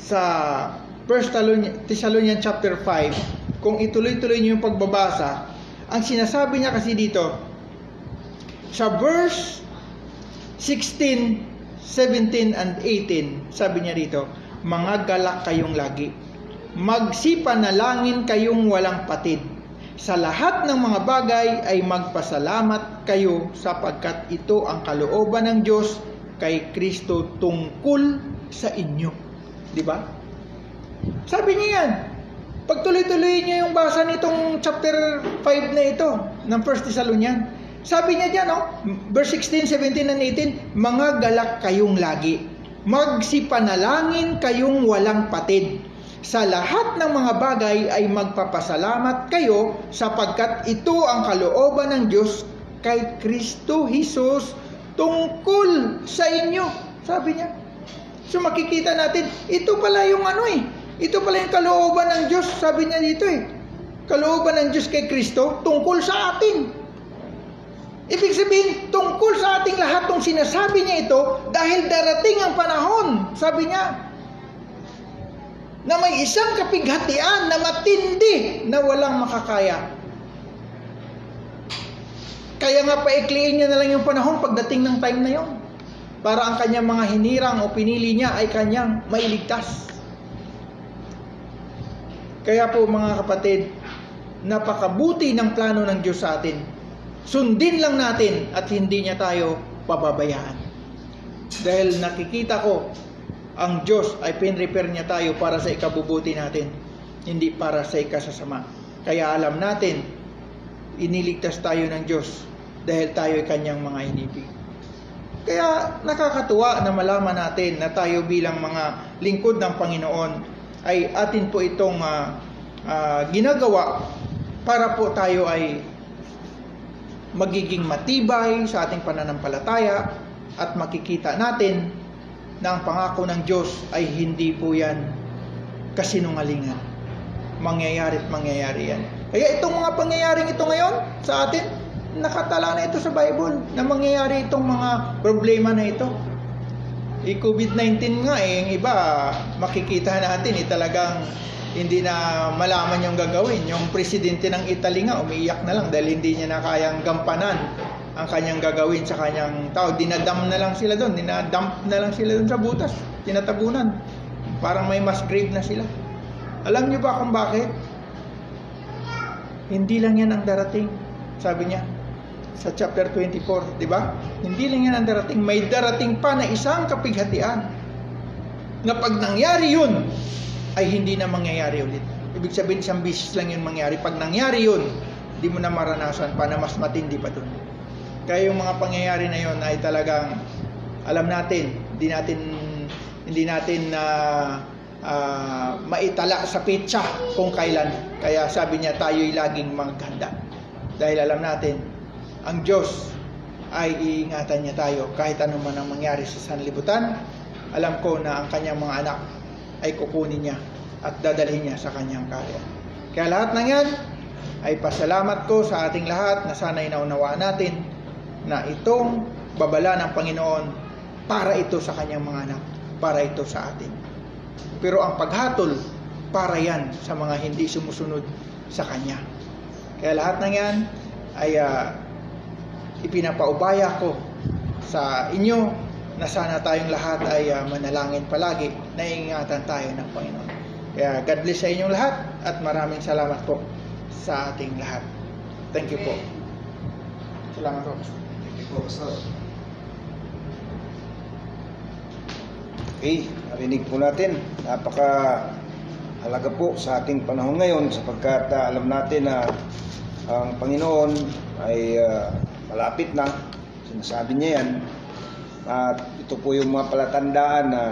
sa 1 Thessalonians chapter 5, kung ituloy-tuloy nyo yung pagbabasa, ang sinasabi niya kasi dito, sa verse 16, 17, and 18, sabi niya dito, mga galak kayong lagi. Magsipanalangin kayong walang patid. Sa lahat ng mga bagay ay magpasalamat kayo sapagkat ito ang kalooban ng Diyos kay Kristo tungkol sa inyo. Di ba? Sabi niya yan. Pagtuloy-tuloy niyo yung basa nitong chapter 5 na ito ng 1 Thessalonians. Sabi niya dyan, no? verse 16, 17, and 18, mga galak kayong lagi. Magsipanalangin kayong walang patid. Sa lahat ng mga bagay ay magpapasalamat kayo sapagkat ito ang kalooban ng Diyos kay Kristo Jesus tungkol sa inyo. Sabi niya. So makikita natin, ito pala yung ano eh. Ito pala yung kalooban ng Diyos. Sabi niya dito eh. Kalooban ng Diyos kay Kristo tungkol sa atin. Ibig sabihin, tungkol sa ating lahat tong sinasabi niya ito dahil darating ang panahon. Sabi niya, na may isang kapighatian na matindi na walang makakaya. Kaya nga paikliin niya na lang yung panahon pagdating ng time na yon. Para ang kanyang mga hinirang o pinili niya ay kanyang mailigtas. Kaya po mga kapatid, napakabuti ng plano ng Diyos sa atin. Sundin lang natin at hindi niya tayo pababayaan. Dahil nakikita ko ang Diyos ay pinrepair niya tayo para sa ikabubuti natin, hindi para sa ikasasama. Kaya alam natin, iniligtas tayo ng Diyos dahil tayo ay kanyang mga inibig. Kaya nakakatuwa na malaman natin na tayo bilang mga lingkod ng Panginoon ay atin po itong uh, uh, ginagawa para po tayo ay magiging matibay sa ating pananampalataya at makikita natin na ang pangako ng Diyos ay hindi po yan kasinungalingan. Mangyayari at mangyayari yan. Kaya itong mga pangyayaring ito ngayon sa atin, nakatala na ito sa Bible na mangyayari itong mga problema na ito. E COVID-19 nga eh, yung iba makikita natin eh talagang hindi na malaman yung gagawin. Yung presidente ng Italy nga umiiyak na lang dahil hindi niya na kayang gampanan ang kanyang gagawin sa kanyang tao. Dinadam na lang sila doon, dinadump na lang sila doon sa butas, tinatabunan. Parang may mass grave na sila. Alam niyo ba kung bakit? Hindi lang yan ang darating, sabi niya sa chapter 24, di ba? Hindi lang yan ang darating, may darating pa na isang kapighatian na pag nangyari yun, ay hindi na mangyayari ulit. Ibig sabihin, isang bisis lang yun mangyari. Pag nangyari yun, hindi mo na maranasan pa na mas matindi pa doon. Kaya yung mga pangyayari na yon ay talagang alam natin, hindi natin hindi natin na uh, uh, maitala sa pitsa kung kailan. Kaya sabi niya tayo'y laging maghanda. Dahil alam natin, ang Diyos ay iingatan niya tayo kahit ano ang mangyari sa sanlibutan. Alam ko na ang kanyang mga anak ay kukunin niya at dadalhin niya sa kanyang kaya. Kaya lahat ng yan ay pasalamat ko sa ating lahat na sana'y naunawaan natin na itong babala ng Panginoon para ito sa kanyang mga anak, para ito sa atin. Pero ang paghatol, para yan sa mga hindi sumusunod sa Kanya. Kaya lahat ng yan ay uh, ipinapaubaya ko sa inyo na sana tayong lahat ay uh, manalangin palagi, naiingatan tayo ng Panginoon. Kaya God bless sa inyong lahat at maraming salamat po sa ating lahat. Thank you po. Salamat po. Thank you po, sir. Okay, narinig po natin. Napaka halaga po sa ating panahon ngayon sapagkat uh, alam natin na ang Panginoon ay uh, malapit na. Sinasabi niya yan at ito po yung mga palatandaan na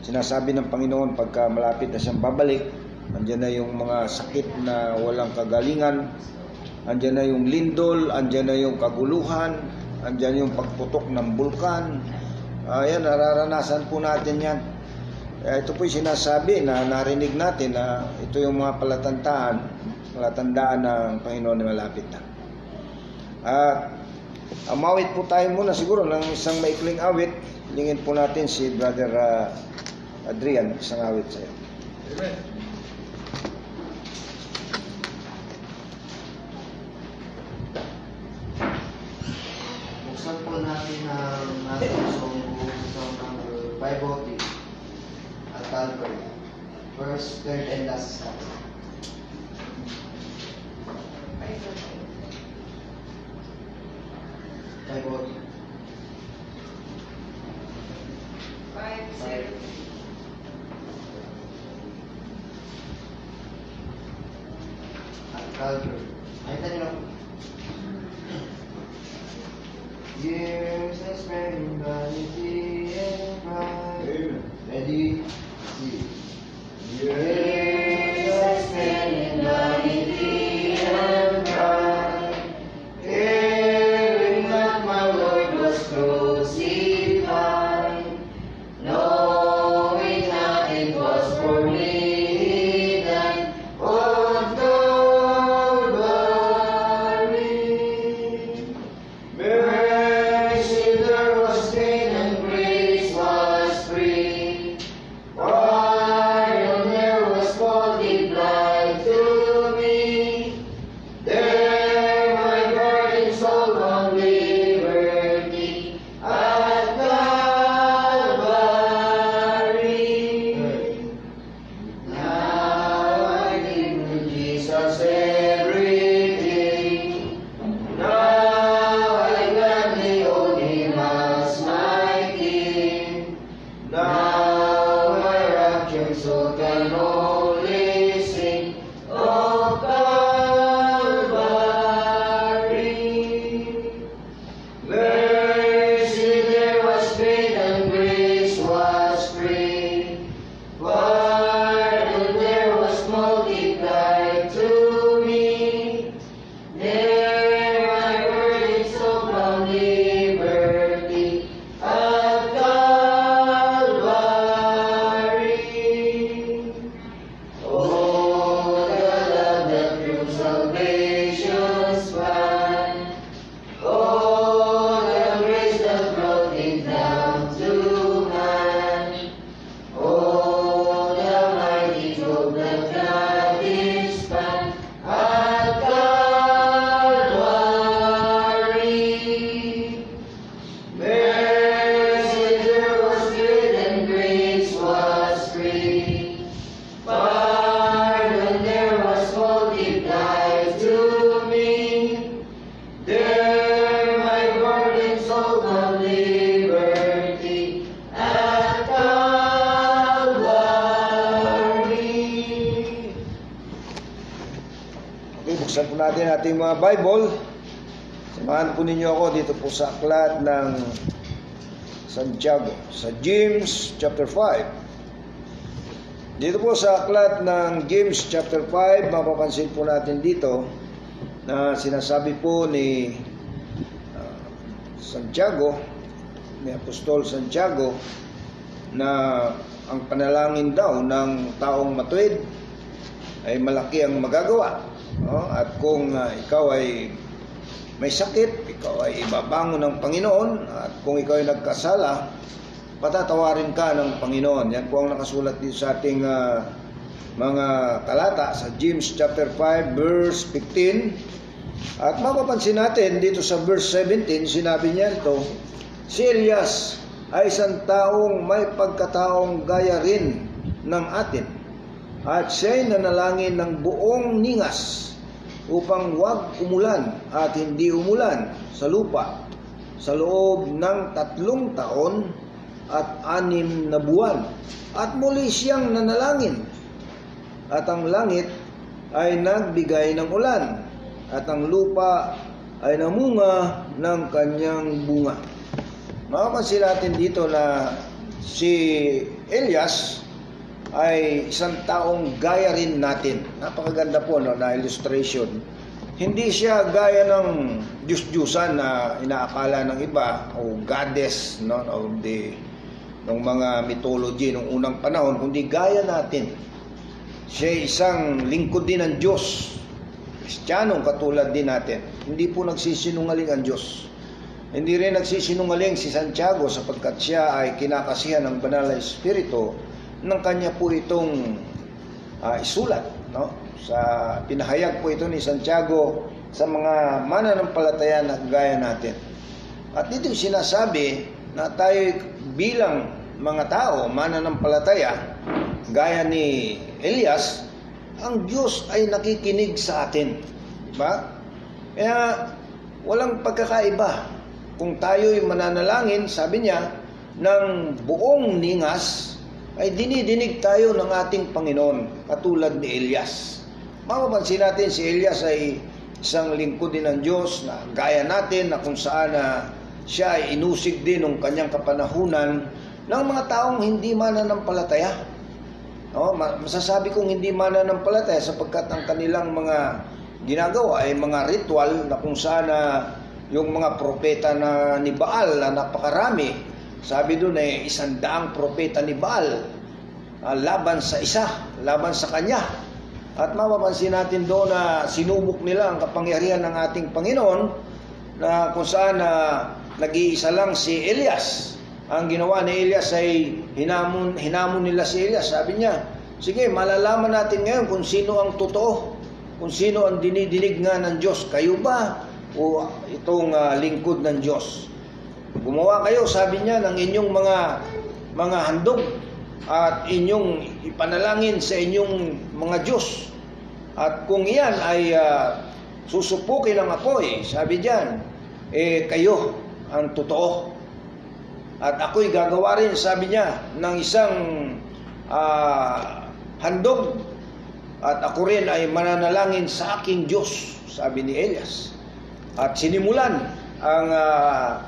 sinasabi ng Panginoon pagka malapit na siyang babalik. Andiyan na yung mga sakit na walang kagalingan. Andiyan na yung lindol, andiyan na yung kaguluhan, andiyan yung pagputok ng bulkan. Ayan, nararanasan po natin yan. Ito po yung sinasabi na narinig natin na ito yung mga palatandaan, palatandaan ng Panginoon na malapit na. At amawit po tayo muna siguro ng isang maikling awit. Lingin po natin si Brother ah, Adrian, isang awit sa iyo. Buksan po natin ang ating songbook sa number 503 at Calvary. First, third, and last stanza. Five oh three. Five, zero. at Calvary. Nakita niyo na po. Years I spent in vanity and pride. Ready? See. Years I spent in vanity ng Santiago, sa James chapter 5. Dito po sa aklat ng James chapter 5, mapapansin po natin dito na sinasabi po ni ah, Santiago, ni Apostol Santiago, na ang panalangin daw ng taong matuwid ay malaki ang magagawa. No? At kung ah, ikaw ay may sakit, ikaw ay ibabangon ng Panginoon, at kung ikaw ay nagkasala, patatawarin ka ng Panginoon. Yan po ang nakasulat dito sa ating ah, mga talata sa James chapter 5 verse 15. At mapapansin natin dito sa verse 17, sinabi niya ito, si Elias ay isang taong may pagkataong gaya rin ng atin at siya'y nanalangin ng buong ningas upang huwag umulan at hindi umulan sa lupa sa loob ng tatlong taon at anim na buwan. At muli siyang nanalangin. At ang langit ay nagbigay ng ulan. At ang lupa ay namunga ng kanyang bunga. Makapansin natin dito na si Elias ay isang taong gaya rin natin. Napakaganda po no, na illustration. Hindi siya gaya ng Diyos-Diyusan na inaakala ng iba o goddess no, of the ng mga mythology ng unang panahon, kundi gaya natin. Siya isang lingkod din ng Diyos. Kristyanong katulad din natin. Hindi po nagsisinungaling ang Diyos. Hindi rin nagsisinungaling si Santiago sapagkat siya ay kinakasihan ng banal na Espiritu ng kanya po itong uh, isulat. No? Sa pinahayag po ito ni Santiago sa mga mananampalataya na gaya natin. At dito sinasabi na tayo bilang mga tao, mananampalataya, gaya ni Elias, ang Diyos ay nakikinig sa atin. Diba? Kaya walang pagkakaiba. Kung tayo'y mananalangin, sabi niya, ng buong ningas, ay dinidinig tayo ng ating Panginoon, katulad ni Elias. Mapapansin natin si Elias ay isang lingkod din ng Diyos na gaya natin na kung saan na siya ay inusig din ng kanyang kapanahunan ng mga taong hindi mananampalataya. No, masasabi kong hindi mananampalataya sapagkat ang kanilang mga ginagawa ay mga ritual na kung saan na yung mga propeta na ni Baal na napakarami, sabi doon ay isang daang propeta ni Baal uh, laban sa isa, laban sa kanya. At mapapansin natin doon na sinubok nila ang kapangyarihan ng ating Panginoon na kung saan na uh, nag-iisa lang si Elias ang ginawa ni Elias ay hinamon, hinamon nila si Elias. Sabi niya, sige, malalaman natin ngayon kung sino ang totoo, kung sino ang dinidinig nga ng Diyos. Kayo ba o itong uh, lingkod ng Diyos? Gumawa kayo, sabi niya, ng inyong mga mga handog at inyong ipanalangin sa inyong mga Diyos. At kung iyan ay uh, susupukin ng apoy, sabi diyan, eh kayo ang totoo. At ako'y gagawa rin, sabi niya, ng isang uh, handog. At ako rin ay mananalangin sa aking Diyos, sabi ni Elias. At sinimulan ang uh,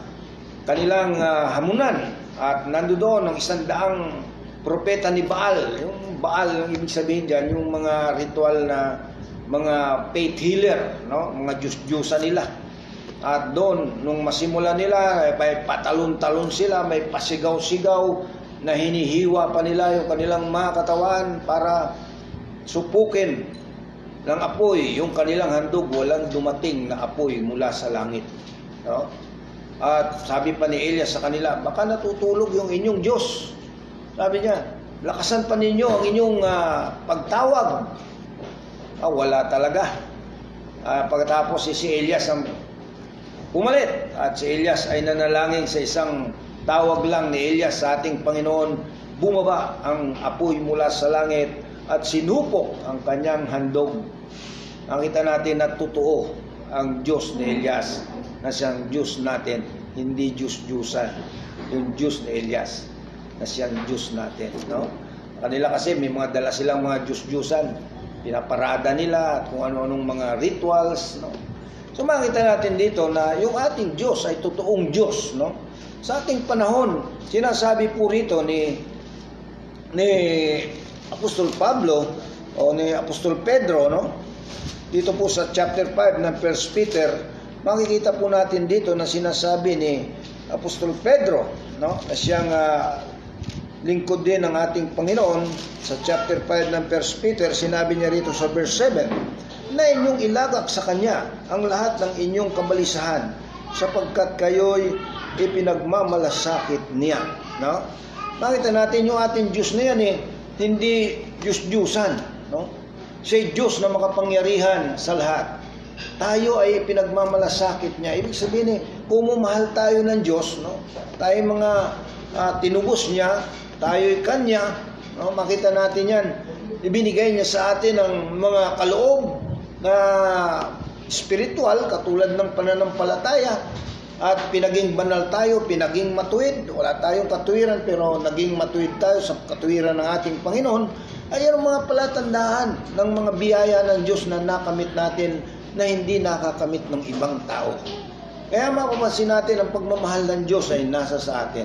kanilang uh, hamunan. At nandoon ang isang daang propeta ni Baal. Yung Baal, ang ibig sabihin dyan, yung mga ritual na mga faith healer, no? mga Diyos-Diyosa nila at doon, nung masimula nila, eh, may patalon-talon sila, may pasigaw-sigaw na hinihiwa pa nila yung kanilang mga katawan para supukin ng apoy yung kanilang handog. Walang dumating na apoy mula sa langit. No? At sabi pa ni Elias sa kanila, baka natutulog yung inyong Diyos. Sabi niya, lakasan pa ninyo ang inyong uh, pagtawag. Ah, wala talaga. Uh, pagkatapos si, si Elias ang Pumalit at si Elias ay nanalangin sa isang tawag lang ni Elias sa ating Panginoon. Bumaba ang apoy mula sa langit at sinupok ang kanyang handog. Nakita natin na totoo ang Diyos ni Elias na siyang Diyos natin, hindi Diyos-Diyusan. Yung Diyos ni Elias na siyang Diyos natin. No? Kanila kasi may mga dala silang mga Diyos-Diyusan. Pinaparada nila at kung ano-anong mga rituals. No? So makita natin dito na yung ating Diyos ay totoong Diyos, no? Sa ating panahon, sinasabi po rito ni ni Apostol Pablo o ni Apostol Pedro, no? Dito po sa chapter 5 ng 1 Peter, makikita po natin dito na sinasabi ni Apostol Pedro, no? Na siyang uh, lingkod din ng ating Panginoon sa chapter 5 ng 1 Peter, sinabi niya rito sa verse 7, na inyong ilagak sa Kanya ang lahat ng inyong kabalisahan sapagkat kayo'y ipinagmamalasakit niya. No? Makita natin yung ating Diyos na yan eh, hindi Diyos-Diyusan. No? Siya Diyos na makapangyarihan sa lahat. Tayo ay pinagmamalasakit niya. Ibig sabihin eh, pumumahal tayo ng Diyos, no? tayo mga uh, tinubos niya, tayo'y Kanya, no? makita natin yan. Ibinigay niya sa atin ang mga kaloob na spiritual katulad ng pananampalataya at pinaging banal tayo, pinaging matuwid. Wala tayong katuwiran pero naging matuwid tayo sa katuwiran ng ating Panginoon. Ay ang mga palatandaan ng mga biyaya ng Diyos na nakamit natin na hindi nakakamit ng ibang tao. Kaya mapapansin natin ang pagmamahal ng Diyos ay nasa sa atin.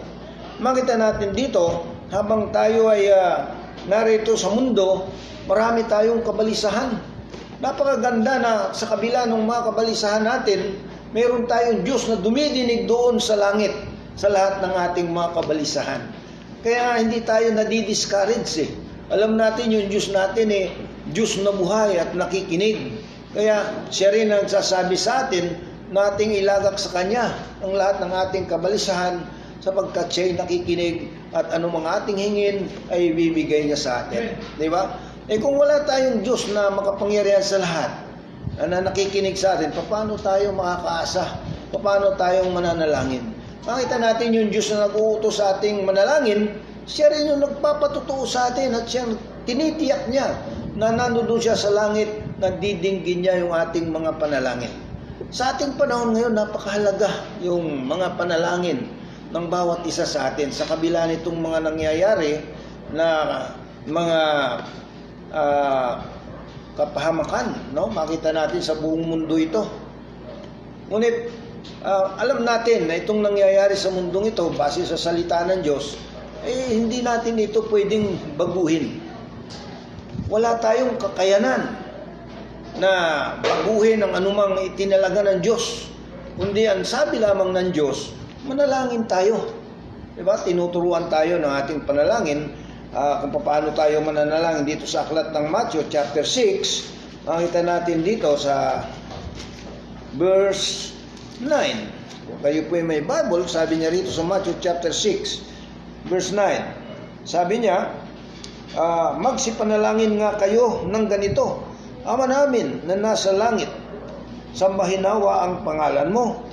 Makita natin dito, habang tayo ay uh, narito sa mundo, marami tayong kabalisahan. Napakaganda na sa kabila ng mga kabalisahan natin, meron tayong Diyos na dumidinig doon sa langit sa lahat ng ating mga kabalisahan. Kaya hindi tayo nadidiscourage eh. Alam natin yung Diyos natin eh, Diyos na buhay at nakikinig. Kaya siya rin ang sasabi sa atin nating ilagak sa Kanya ang lahat ng ating kabalisahan sapagkat siya'y nakikinig at anumang ating hingin ay bibigay niya sa atin. Di ba? Eh kung wala tayong Diyos na makapangyarihan sa lahat, na nakikinig sa atin, paano tayo makakaasa? Paano tayong mananalangin? Makita natin yung Diyos na nag-uutos sa ating manalangin, siya rin yung nagpapatutuo sa atin at siya tinitiyak niya na nanodoon siya sa langit, nagdidinggin niya yung ating mga panalangin. Sa ating panahon ngayon, napakahalaga yung mga panalangin ng bawat isa sa atin sa kabila nitong mga nangyayari na mga uh, kapahamakan, no? Makita natin sa buong mundo ito. Ngunit uh, alam natin na itong nangyayari sa mundong ito base sa salita ng Diyos, eh hindi natin ito pwedeng baguhin. Wala tayong kakayanan na baguhin ang anumang itinalaga ng Diyos. Kundi ang sabi lamang ng Diyos, manalangin tayo. Diba? Tinuturuan tayo ng ating panalangin uh, kung paano tayo mananalangin dito sa aklat ng Matthew chapter 6. Makita natin dito sa verse 9. Kung kayo po may Bible, sabi niya rito sa Matthew chapter 6, verse 9. Sabi niya, uh, magsipanalangin nga kayo ng ganito, Ama namin na nasa langit, sambahin nawa ang pangalan mo.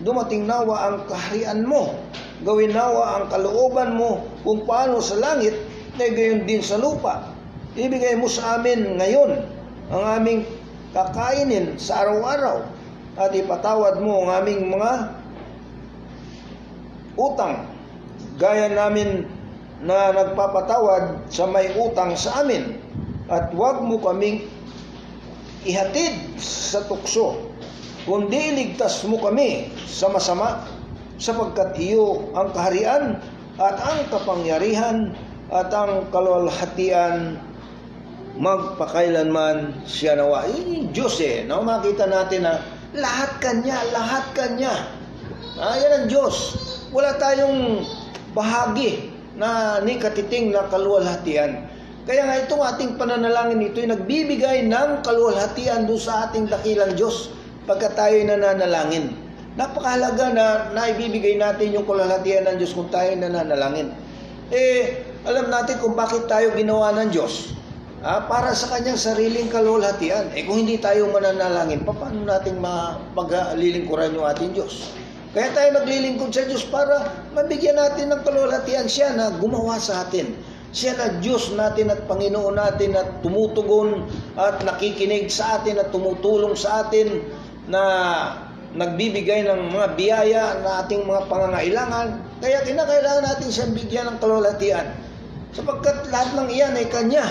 Dumating nawa ang kaharian mo. Gawin nawa ang kalooban mo kung paano sa langit na gayon din sa lupa. Ibigay mo sa amin ngayon ang aming kakainin sa araw-araw at ipatawad mo ang aming mga utang gaya namin na nagpapatawad sa may utang sa amin at huwag mo kaming ihatid sa tukso, kundi iligtas mo kami sa masama, sapagkat iyo ang kaharian at ang kapangyarihan at ang kalwalhatian magpakailanman siya nawa. Yung Diyos eh, no? makita natin na lahat kanya, lahat kanya. Ah, yan ang Diyos. Wala tayong bahagi na ni katiting na kalwalhatian. Kaya nga itong ating pananalangin ito ay nagbibigay ng kaluwalhatian doon sa ating dakilang Diyos pagka tayo nananalangin. Napakahalaga na naibibigay natin yung kaluwalhatian ng Diyos kung tayo nananalangin. Eh, alam natin kung bakit tayo ginawa ng Diyos. Ah, para sa kanyang sariling kaluwalhatian. Eh kung hindi tayo mananalangin, paano natin mapaglilingkuran yung ating Diyos? Kaya tayo naglilingkod sa Diyos para mabigyan natin ng kaluwalhatian siya na gumawa sa atin. Siya na Diyos natin at Panginoon natin at tumutugon at nakikinig sa atin at tumutulong sa atin na nagbibigay ng mga biyaya na ating mga pangangailangan. Kaya kinakailangan natin siyang bigyan ng kalulatian. Sapagkat lahat ng iyan ay Kanya.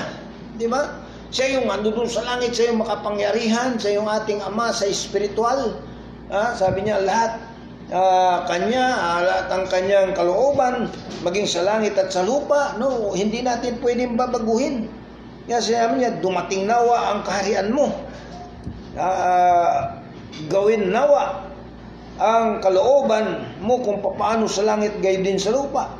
Di ba? Siya yung ando doon sa langit, siya yung makapangyarihan, siya yung ating Ama sa espiritual. Ah, sabi niya, lahat uh, kanya uh, at ang kanyang kalooban maging sa langit at sa lupa no hindi natin pwedeng babaguhin kaya sabi niya dumating nawa ang kaharian mo uh, gawin nawa ang kalooban mo kung paano sa langit gayon din sa lupa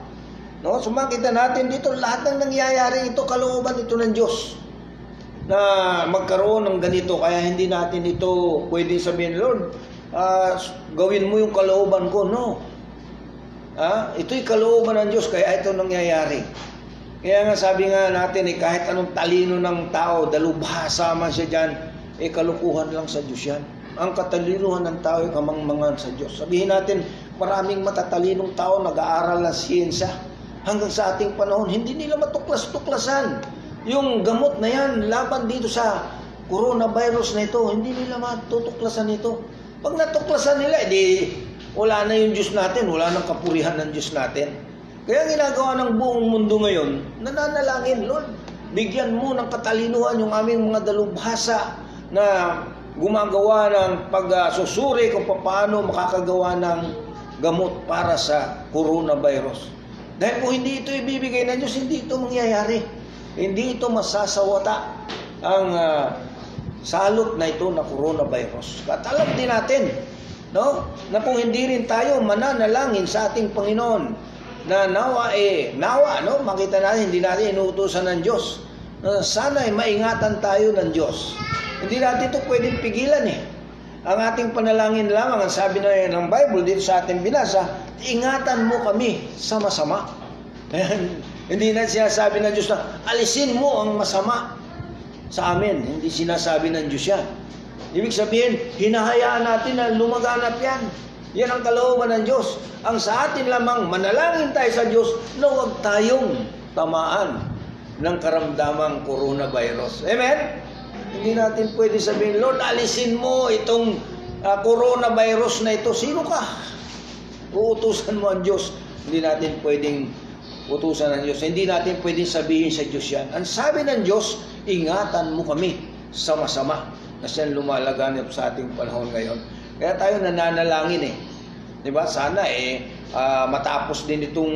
no so makita natin dito lahat ng nangyayari ito kalooban ito ng Diyos na magkaroon ng ganito kaya hindi natin ito pwedeng sabihin Lord uh, gawin mo yung kalooban ko. No. Ah, ito'y kalooban ng Diyos, kaya ito nangyayari. Kaya nga sabi nga natin, eh, kahit anong talino ng tao, dalubhasa man siya dyan, eh kalukuhan lang sa Diyos yan. Ang katalinuhan ng tao ay kamangmangan sa Diyos. Sabihin natin, maraming matatalinong tao nag-aaral ng siyensya. Hanggang sa ating panahon, hindi nila matuklas-tuklasan. Yung gamot na yan, laban dito sa coronavirus na ito, hindi nila matutuklasan ito. Pag natuklasan nila, edi wala na yung Diyos natin, wala nang kapurihan ng Diyos natin. Kaya ginagawa ng buong mundo ngayon, nananalangin, Lord, bigyan mo ng katalinuhan yung aming mga dalubhasa na gumagawa ng pagsusuri kung paano makakagawa ng gamot para sa coronavirus. Dahil kung hindi ito ibibigay ng Diyos, hindi ito mangyayari. Hindi ito masasawata ang uh, salot na ito na coronavirus. At alam din natin, no, na kung hindi rin tayo mananalangin sa ating Panginoon, na nawa eh, nawa, no, makita natin, hindi natin inuutosan ng Diyos. Na sana ay maingatan tayo ng Diyos. Hindi natin ito pwedeng pigilan eh. Ang ating panalangin lamang, ang sabi na ng Bible dito sa ating binasa, ingatan mo kami sa masama. Hindi na sinasabi ng Diyos na alisin mo ang masama sa amin. Hindi sinasabi ng Diyos yan. Ibig sabihin, hinahayaan natin na lumaganap yan. Yan ang kalooban ng Diyos. Ang sa atin lamang, manalangin tayo sa Diyos na huwag tayong tamaan ng karamdamang coronavirus. Amen? Hindi natin pwede sabihin, Lord, alisin mo itong uh, coronavirus na ito. Sino ka? Uutusan mo ang Diyos. Hindi natin pwedeng utusan ng Diyos. Hindi natin pwedeng sabihin sa Diyos yan. Ang sabi ng Diyos, ingatan mo kami sa masama na siyang lumalaganap sa ating panahon ngayon. Kaya tayo nananalangin eh. Di ba? Sana eh, uh, matapos din itong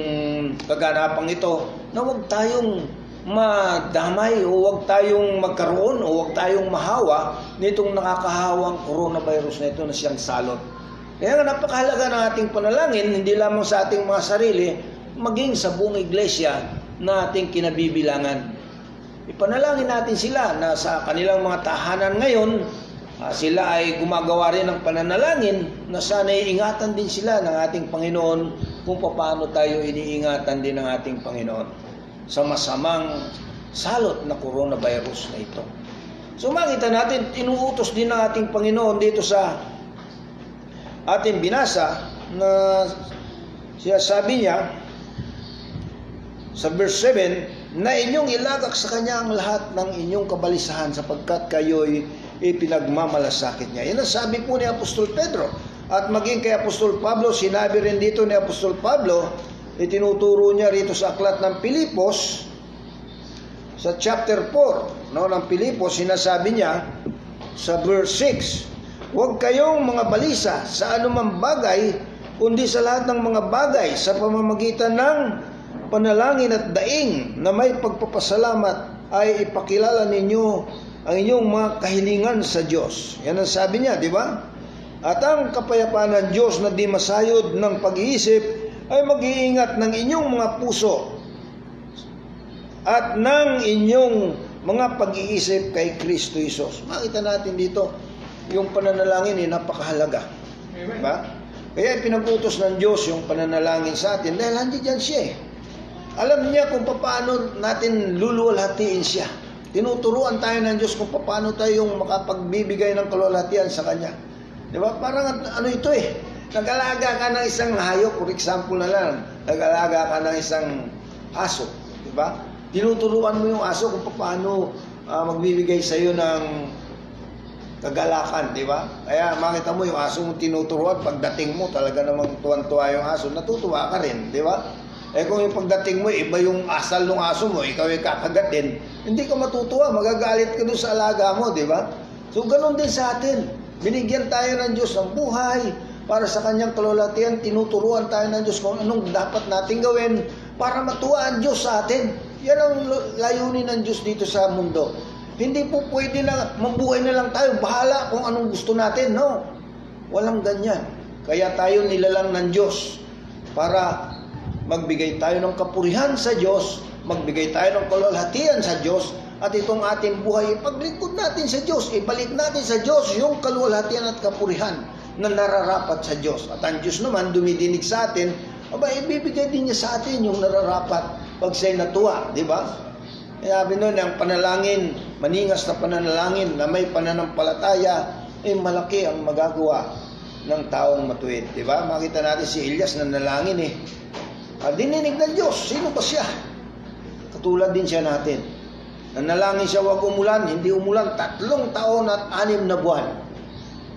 kaganapang ito na huwag tayong madamay o huwag tayong magkaroon o huwag tayong mahawa nitong nakakahawang coronavirus na ito na siyang salot. Kaya nga napakahalaga ng ating panalangin, hindi lamang sa ating mga sarili, maging sa buong iglesia na ating kinabibilangan. Ipanalangin natin sila na sa kanilang mga tahanan ngayon, uh, sila ay gumagawa rin ng pananalangin na sana iingatan din sila ng ating Panginoon kung paano tayo iniingatan din ng ating Panginoon sa masamang salot na coronavirus na ito. So makita natin, inuutos din ng ating Panginoon dito sa ating binasa na siya sabi niya sa verse 7 na inyong ilagak sa kanya ang lahat ng inyong kabalisahan sapagkat kayo'y ipinagmamalasakit niya. Yan ang sabi po ni Apostol Pedro. At maging kay Apostol Pablo, sinabi rin dito ni Apostol Pablo itinuturo niya rito sa aklat ng Pilipos sa chapter 4 no, ng Pilipos, sinasabi niya sa verse 6, Huwag kayong mga balisa sa anumang bagay, kundi sa lahat ng mga bagay sa pamamagitan ng panalangin at daing na may pagpapasalamat ay ipakilala ninyo ang inyong mga kahilingan sa Diyos. Yan ang sabi niya, di ba? At ang kapayapaan ng Diyos na di masayod ng pag-iisip ay mag-iingat ng inyong mga puso at ng inyong mga pag-iisip kay Kristo Isos. Makita natin dito, yung pananalangin ay napakahalaga. Diba? Kaya pinag-utos ng Diyos yung pananalangin sa atin dahil hindi dyan siya eh. Alam niya kung paano natin luluwalhatiin siya. Tinuturuan tayo ng Diyos kung paano tayong makapagbibigay ng kalulatian sa Kanya. Di ba? Parang ano ito eh. Nag-alaga ka ng isang hayop, for example na lang, nag-alaga ka ng isang aso, di ba? Tinuturuan mo yung aso kung paano uh, magbibigay sa iyo ng kagalakan, di ba? Kaya makita mo yung aso mo tinuturuan, pagdating mo talaga namang tuwan-tuwa yung aso, natutuwa ka rin, di ba? Eh kung yung pagdating mo, iba yung asal ng aso mo, ikaw yung kakagatin, hindi ka matutuwa, magagalit ka doon sa alaga mo, di ba? So ganun din sa atin. Binigyan tayo ng Diyos ng buhay, para sa kanyang kalulatian, tinuturuan tayo ng Diyos kung anong dapat nating gawin para matuwa ang Diyos sa atin. Yan ang layunin ng Diyos dito sa mundo. Hindi po pwede na mabuhay na lang tayo, bahala kung anong gusto natin. No, walang ganyan. Kaya tayo nilalang ng Diyos para magbigay tayo ng kapurihan sa Diyos, magbigay tayo ng kalulhatian sa Diyos, at itong ating buhay, ipaglingkod natin sa Diyos, ibalik natin sa Diyos yung kalulhatian at kapurihan na nararapat sa Diyos. At ang Diyos naman dumidinig sa atin, aba, ibibigay din niya sa atin yung nararapat pag siya'y natuwa, di ba? Sabi nun, ang panalangin, maningas na panalangin na may pananampalataya, ay malaki ang magagawa ng taong matuwid. Di ba? Makita natin si Elias na nalangin eh. At dininig ng Diyos, sino ba siya? Katulad din siya natin. Nanalangin siya wag umulan, hindi umulan, tatlong taon at anim na buwan.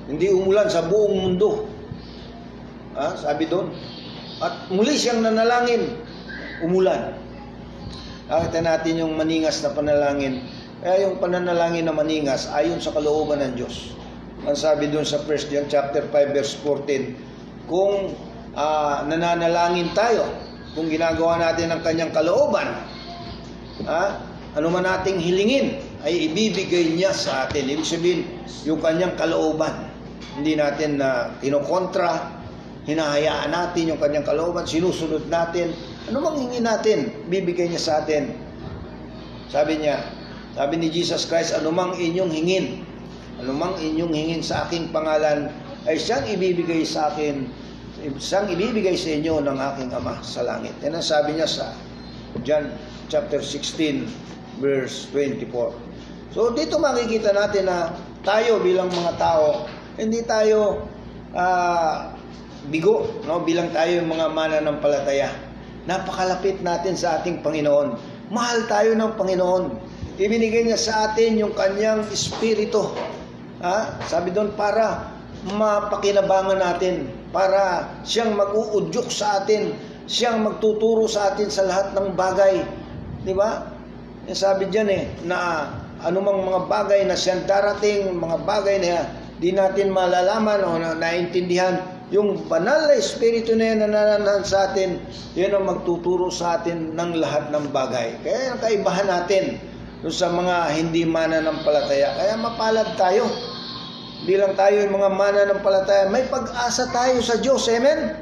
Hindi umulan sa buong mundo. Ah, sabi doon. At muli siyang nanalangin, umulan. Nakita natin yung maningas na panalangin. Kaya yung pananalangin na maningas ayon sa kalooban ng Diyos. Ang sabi doon sa 1 John chapter 5 verse 14, kung ah, nananalangin tayo, kung ginagawa natin ang kanyang kalooban, ah, ano man nating hilingin, ay ibibigay niya sa atin. Ibig sabihin, yung kanyang kalooban. Hindi natin na kinokontra, hinahayaan natin yung kanyang kalooban, sinusunod natin. Ano mang hingi natin, bibigay niya sa atin. Sabi niya, sabi ni Jesus Christ, anumang inyong hingin, anumang inyong hingin sa aking pangalan, ay siyang ibibigay sa akin, siyang ibibigay sa inyo ng aking Ama sa langit. Yan ang sabi niya sa John chapter 16, verse 24. So dito makikita natin na tayo bilang mga tao, hindi tayo ah, bigo, no? bilang tayo yung mga mananampalataya. Napakalapit natin sa ating Panginoon. Mahal tayo ng Panginoon. Ibinigay niya sa atin yung kanyang espiritu. Ha? Sabi doon para mapakinabangan natin, para siyang mag-uudyok sa atin, siyang magtuturo sa atin sa lahat ng bagay. Di ba? Yung sabi diyan eh, na anumang mga bagay na siyang darating, mga bagay na di natin malalaman o na naintindihan, yung banal na espiritu na yan na nananahan sa atin, yun ang magtuturo sa atin ng lahat ng bagay. Kaya ang kaibahan natin dun sa mga hindi mananampalataya. Kaya mapalad tayo. Bilang tayo yung mga mananampalataya, may pag-asa tayo sa Diyos. Amen?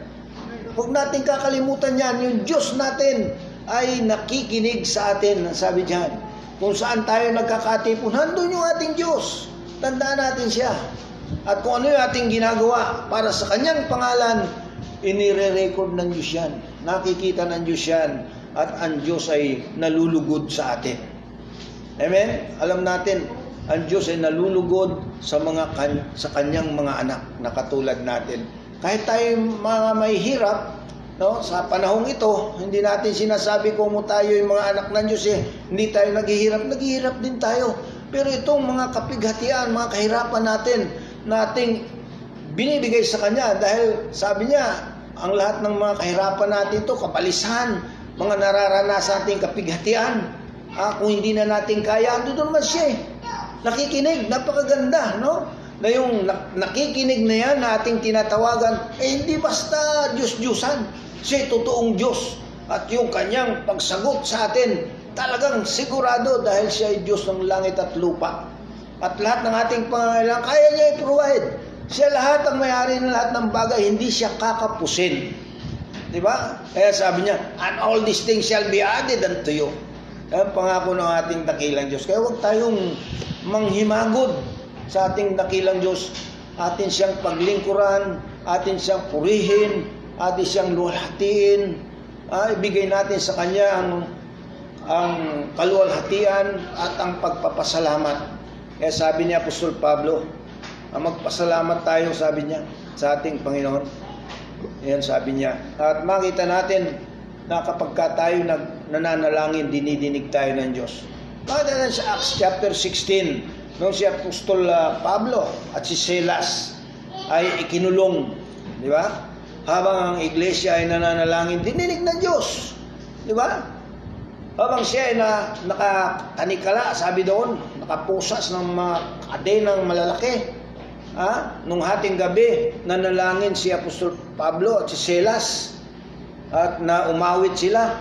Huwag natin kakalimutan yan. Yung Diyos natin ay nakikinig sa atin. Sabi diyan, kung saan tayo nagkakatipon, handun yung ating Diyos. Tandaan natin siya. At kung ano yung ating ginagawa para sa kanyang pangalan, inire-record ng Diyos yan. Nakikita ng Diyos yan. At ang Diyos ay nalulugod sa atin. Amen? Alam natin, ang Diyos ay nalulugod sa mga kan- sa kanyang mga anak na katulad natin. Kahit tayo mga may hirap, no, sa panahong ito, hindi natin sinasabi kung tayo yung mga anak ng Diyos eh, hindi tayo naghihirap, naghihirap din tayo. Pero itong mga kapighatian, mga kahirapan natin, nating binibigay sa Kanya dahil sabi niya, ang lahat ng mga kahirapan natin to kapalisan, mga nararanasan nating kapighatian, ah, kung hindi na natin kaya, ando naman siya eh. Nakikinig, napakaganda, no? Na yung nak- nakikinig na yan na ating tinatawagan, eh hindi basta Diyos-Diyusan. Siya totoong Diyos. At yung kanyang pagsagot sa atin, talagang sigurado dahil siya ay Diyos ng langit at lupa. At lahat ng ating pangangailangan, kaya niya i-provide. Siya lahat ang may-ari ng lahat ng bagay, hindi siya kakapusin. Di ba? Kaya sabi niya, and all these things shall be added unto you. Ang pangako ng ating dakilang Diyos. Kaya huwag tayong manghimagod sa ating dakilang Diyos. Atin siyang paglingkuran, atin siyang purihin, atin siyang luwalhatiin. Ah, ibigay natin sa Kanya ang, ang kaluwalhatian at ang pagpapasalamat. Kaya sabi niya Apostol Pablo, ang magpasalamat tayo, sabi niya, sa ating Panginoon. Yan sabi niya. At makita natin na kapag ka tayo nag, nananalangin, dinidinig tayo ng Diyos. Makita natin sa Acts chapter 16, nung si Apostol ah, Pablo at si Silas ay ikinulong, di ba? Habang ang iglesia ay nananalangin, dininig ng Diyos. Di ba? Habang siya ay na, nakatanikala, sabi doon, nakapusas ng mga kadenang malalaki. Ha? Nung hating gabi, nanalangin si Apostol Pablo at si Silas at na umawit sila.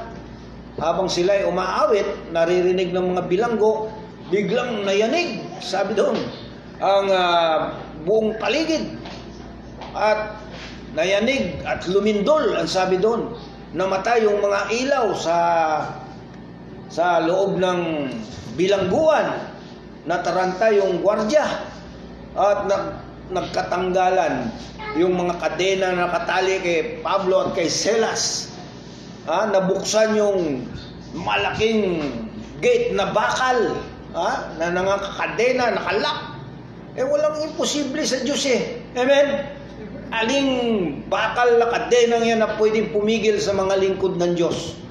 Habang sila ay umaawit, naririnig ng mga bilanggo, biglang nayanig, sabi doon, ang ah, buong paligid. At nayanig at lumindol, ang sabi doon, namatay yung mga ilaw sa sa loob ng bilangguan, nataranta yung gwardya at nag, nagkatanggalan yung mga kadena na nakatali kay Pablo at kay Silas. Ah, nabuksan yung malaking gate na bakal ah, na nangakadena, nakalak. Eh walang imposible sa Diyos eh. Amen? Aling bakal na kadenang yan na pwedeng pumigil sa mga lingkod ng Diyos.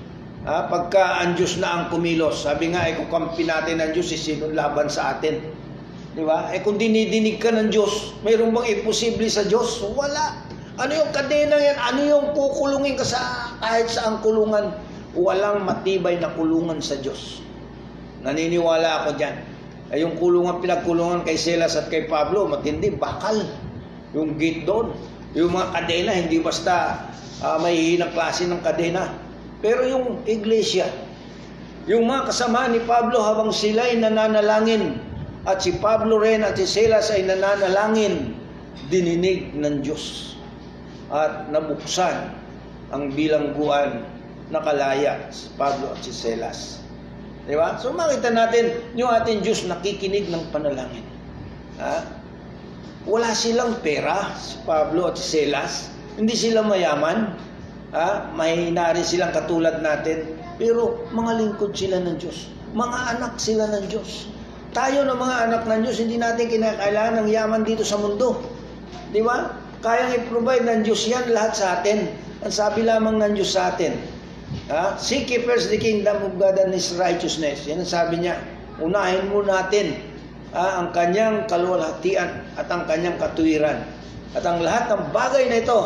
Ah, pagka ang Diyos na ang kumilos. Sabi nga, eh kung kampi natin ang Diyos, eh, sino laban sa atin? Di ba? Eh kung dinidinig ka ng Diyos, mayroon bang imposible sa Diyos? Wala. Ano yung kadena yan? Ano yung kukulungin ka sa kahit saang kulungan? Walang matibay na kulungan sa Diyos. Naniniwala ako dyan. Ay yung kulungan, pinagkulungan kay Silas at kay Pablo, matindi, bakal. Yung gate doon. Yung mga kadena, hindi basta uh, may hihinang klase ng kadena. Pero yung iglesia, yung mga kasama ni Pablo habang sila ay nananalangin at si Pablo rin at si Silas ay nananalangin, dininig ng Diyos at nabuksan ang bilangguan na kalaya si Pablo at si Silas. Di ba? So makita natin yung ating Diyos nakikinig ng panalangin. Ha? Wala silang pera, si Pablo at si Silas. Hindi sila mayaman. Ha? Mahina rin silang katulad natin. Pero mga lingkod sila ng Diyos. Mga anak sila ng Diyos. Tayo na mga anak ng Diyos, hindi natin kinakailangan ng yaman dito sa mundo. Di ba? Kayang i-provide ng Diyos yan lahat sa atin. Ang sabi lamang ng Diyos sa atin, ha? Seek ye first the kingdom of God and His righteousness. Yan ang sabi niya. Unahin mo natin ha? ang kanyang kaluwalhatian at ang kanyang katuwiran. At ang lahat ng bagay na ito,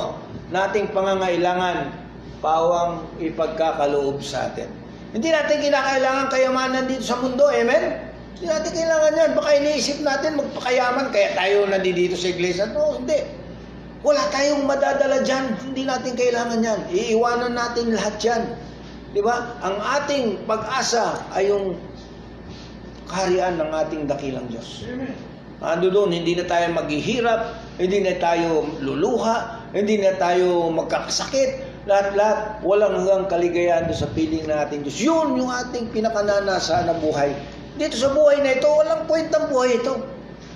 nating pangangailangan, pawang ipagkakaloob sa atin. Hindi natin kinakailangan kayamanan dito sa mundo. Amen? Hindi natin kailangan yan. Baka iniisip natin magpakayaman kaya tayo nandito sa iglesia. No, hindi. Wala tayong madadala dyan. Hindi natin kailangan yan. Iiwanan natin lahat yan. Di ba? Ang ating pag-asa ay yung kaharian ng ating dakilang Diyos. Ando doon, hindi na tayo maghihirap, hindi na tayo luluha, hindi na tayo magkakasakit, lahat-lahat, walang hanggang kaligayahan doon sa piling natin Diyos. Yun yung ating pinakananasa na buhay. Dito sa buhay na ito, walang kwentang buhay ito.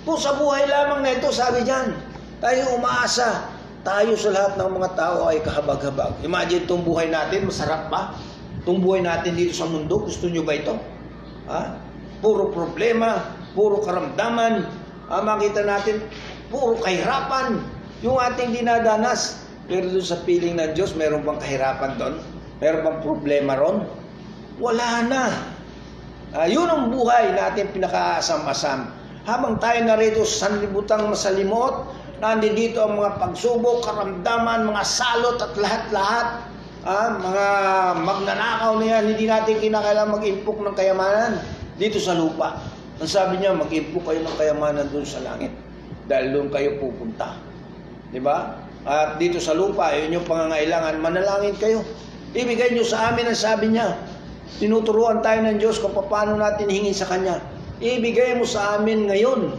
Kung sa buhay lamang na ito, sabi diyan, tayo umaasa, tayo sa lahat ng mga tao ay kahabag-habag. Imagine itong buhay natin, masarap ba? Itong buhay natin dito sa mundo, gusto nyo ba ito? Ha? Puro problema, puro karamdaman, ah, makita natin, puro kahirapan, yung ating dinadanas. Pero doon sa piling ng Diyos, meron bang kahirapan doon? Meron bang problema ron? Wala na. Uh, yun ang buhay natin pinakaasam-asam. Habang tayo narito sa sanlibutang masalimot, nandito ang mga pagsubok, karamdaman, mga salot at lahat-lahat. Ah, mga magnanakaw na yan, hindi natin kinakailangan mag-impok ng kayamanan dito sa lupa. Ang sabi niya, mag-impok kayo ng kayamanan doon sa langit. Dahil doon kayo pupunta. Di ba? At dito sa lupa, yun yung pangangailangan, manalangin kayo. Ibigay nyo sa amin ang sabi niya. Tinuturuan tayo ng Diyos kung paano natin hingin sa Kanya. Ibigay mo sa amin ngayon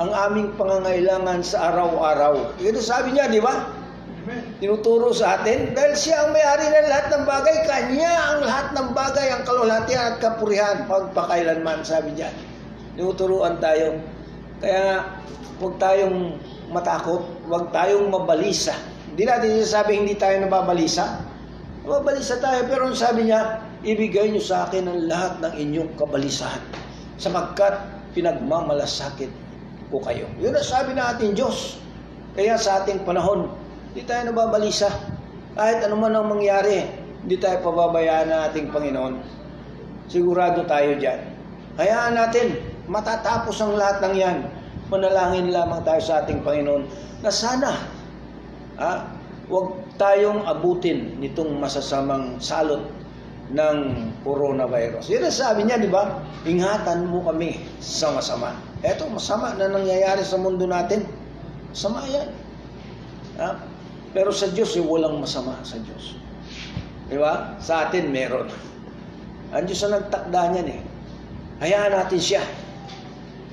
ang aming pangangailangan sa araw-araw. Ito sabi niya, di ba? Tinuturo sa atin dahil siya ang may-ari ng lahat ng bagay. Kanya ang lahat ng bagay, ang kalulatian at kapurihan pagpakailanman, sabi niya. Tinuturuan tayo. Kaya huwag tayong matakot, huwag tayong mabalisa. Hindi natin sinasabi hindi tayo nababalisa. Nababalisa tayo, pero ang sabi niya, ibigay niyo sa akin ang lahat ng inyong kabalisahan sapagkat pinagmamalasakit ko kayo. Yun ang sabi ng ating Diyos. Kaya sa ating panahon, hindi tayo nababalisa. Kahit ano man ang mangyari, hindi tayo pababayaan ng ating Panginoon. Sigurado tayo dyan. Hayaan natin, matatapos ang lahat ng yan. Manalangin lamang tayo sa ating Panginoon na sana, ah, huwag tayong abutin nitong masasamang salot ng coronavirus. Yan ang sabi niya, di ba? Ingatan mo kami sa masama. Eto, masama na nangyayari sa mundo natin. Masama yan. Ha? Pero sa Diyos, eh, walang masama sa Diyos. Di ba? Sa atin, meron. Ang Diyos ang nagtakda niyan eh. Hayaan natin siya.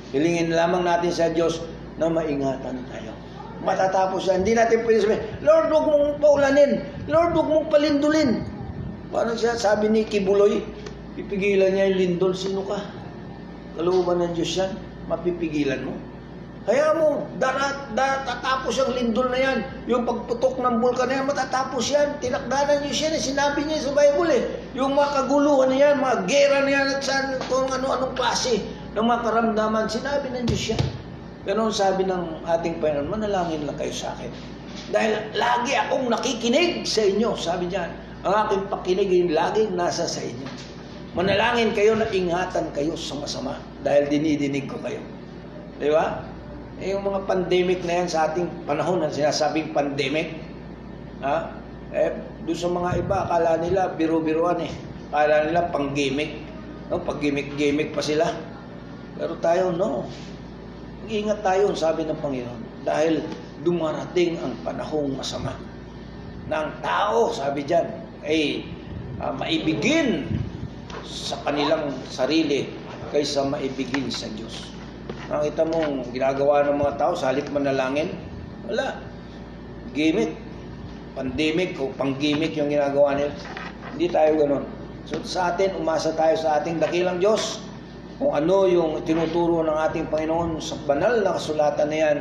Hilingin lamang natin sa Diyos na maingatan tayo. Matatapos yan. Hindi natin pwede sabihin, Lord, huwag mong paulanin. Lord, huwag mong palindulin. Paano siya? Sabi ni Kibuloy, pipigilan niya yung lindol. Sino ka? Kalooban ng Diyos yan. Mapipigilan mo. Kaya mo, darat, darat, tatapos ang lindol na yan. Yung pagputok ng bulkan na yan, matatapos yan. Tinakdanan niyo siya, sinabi niya sa Bible eh. Yung mga kaguluhan na yan, mga gera na yan, at saan, kung ano-anong klase ng mga karamdaman, sinabi ng Diyos yan. Ganon sabi ng ating Panginoon, manalangin lang kayo sa akin. Dahil lagi akong nakikinig sa inyo, sabi niya. Ang aking pakinig ay laging nasa sa inyo. Manalangin kayo na ingatan kayo sa masama dahil dinidinig ko kayo. Di ba? Eh, yung mga pandemic na yan sa ating panahon, ang sinasabing pandemic, Ha? Eh, doon sa mga iba, akala nila biro-biruan eh. Akala nila pang gimmick. No? Pag gimmick-gimmick pa sila. Pero tayo, no. Ingat tayo, sabi ng Panginoon. Dahil dumarating ang panahong masama. Ang tao, sabi dyan, ay ah, maibigin sa kanilang sarili kaysa maibigin sa Diyos. Nakita mo, ginagawa ng mga tao sa halip manalangin, wala. Gimmick. Pandemic o pang-gimmick yung ginagawa nila. Hindi tayo ganun. So sa atin, umasa tayo sa ating dakilang Diyos. Kung ano yung tinuturo ng ating Panginoon sa banal na kasulatan na yan,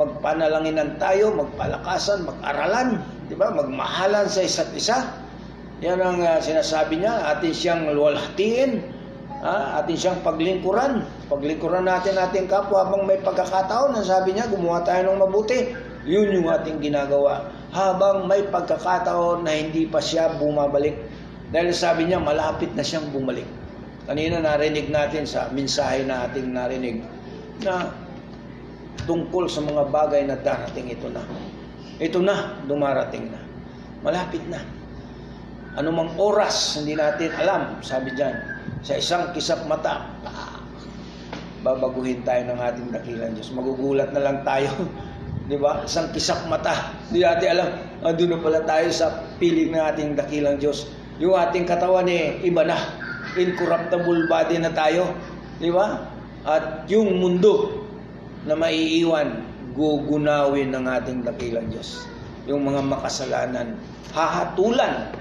magpanalanginan tayo, magpalakasan, mag-aralan, di ba? magmahalan sa isa't isa. Yan ang uh, sinasabi niya, atin siyang luwalhatiin, ha? atin siyang paglingkuran. Paglingkuran natin ating kapwa habang may pagkakataon, ang sabi niya, gumawa tayo ng mabuti. Yun yung ating ginagawa. Habang may pagkakataon na hindi pa siya bumabalik. Dahil sabi niya, malapit na siyang bumalik. Kanina narinig natin sa mensahe na ating narinig na tungkol sa mga bagay na darating ito na. Ito na, dumarating na. Malapit na. Anumang oras, hindi natin alam, sabi diyan, sa isang kisap mata, babaguhin tayo ng ating dakilang Diyos. Magugulat na lang tayo. Di ba? Isang kisak mata. Hindi natin alam, ando na pala tayo sa piling ng ating dakilang Diyos. Yung ating katawan eh, iba na. Incorruptible body na tayo. Di ba? At yung mundo na maiiwan, gugunawin ng ating dakilang Diyos. Yung mga makasalanan, hahatulan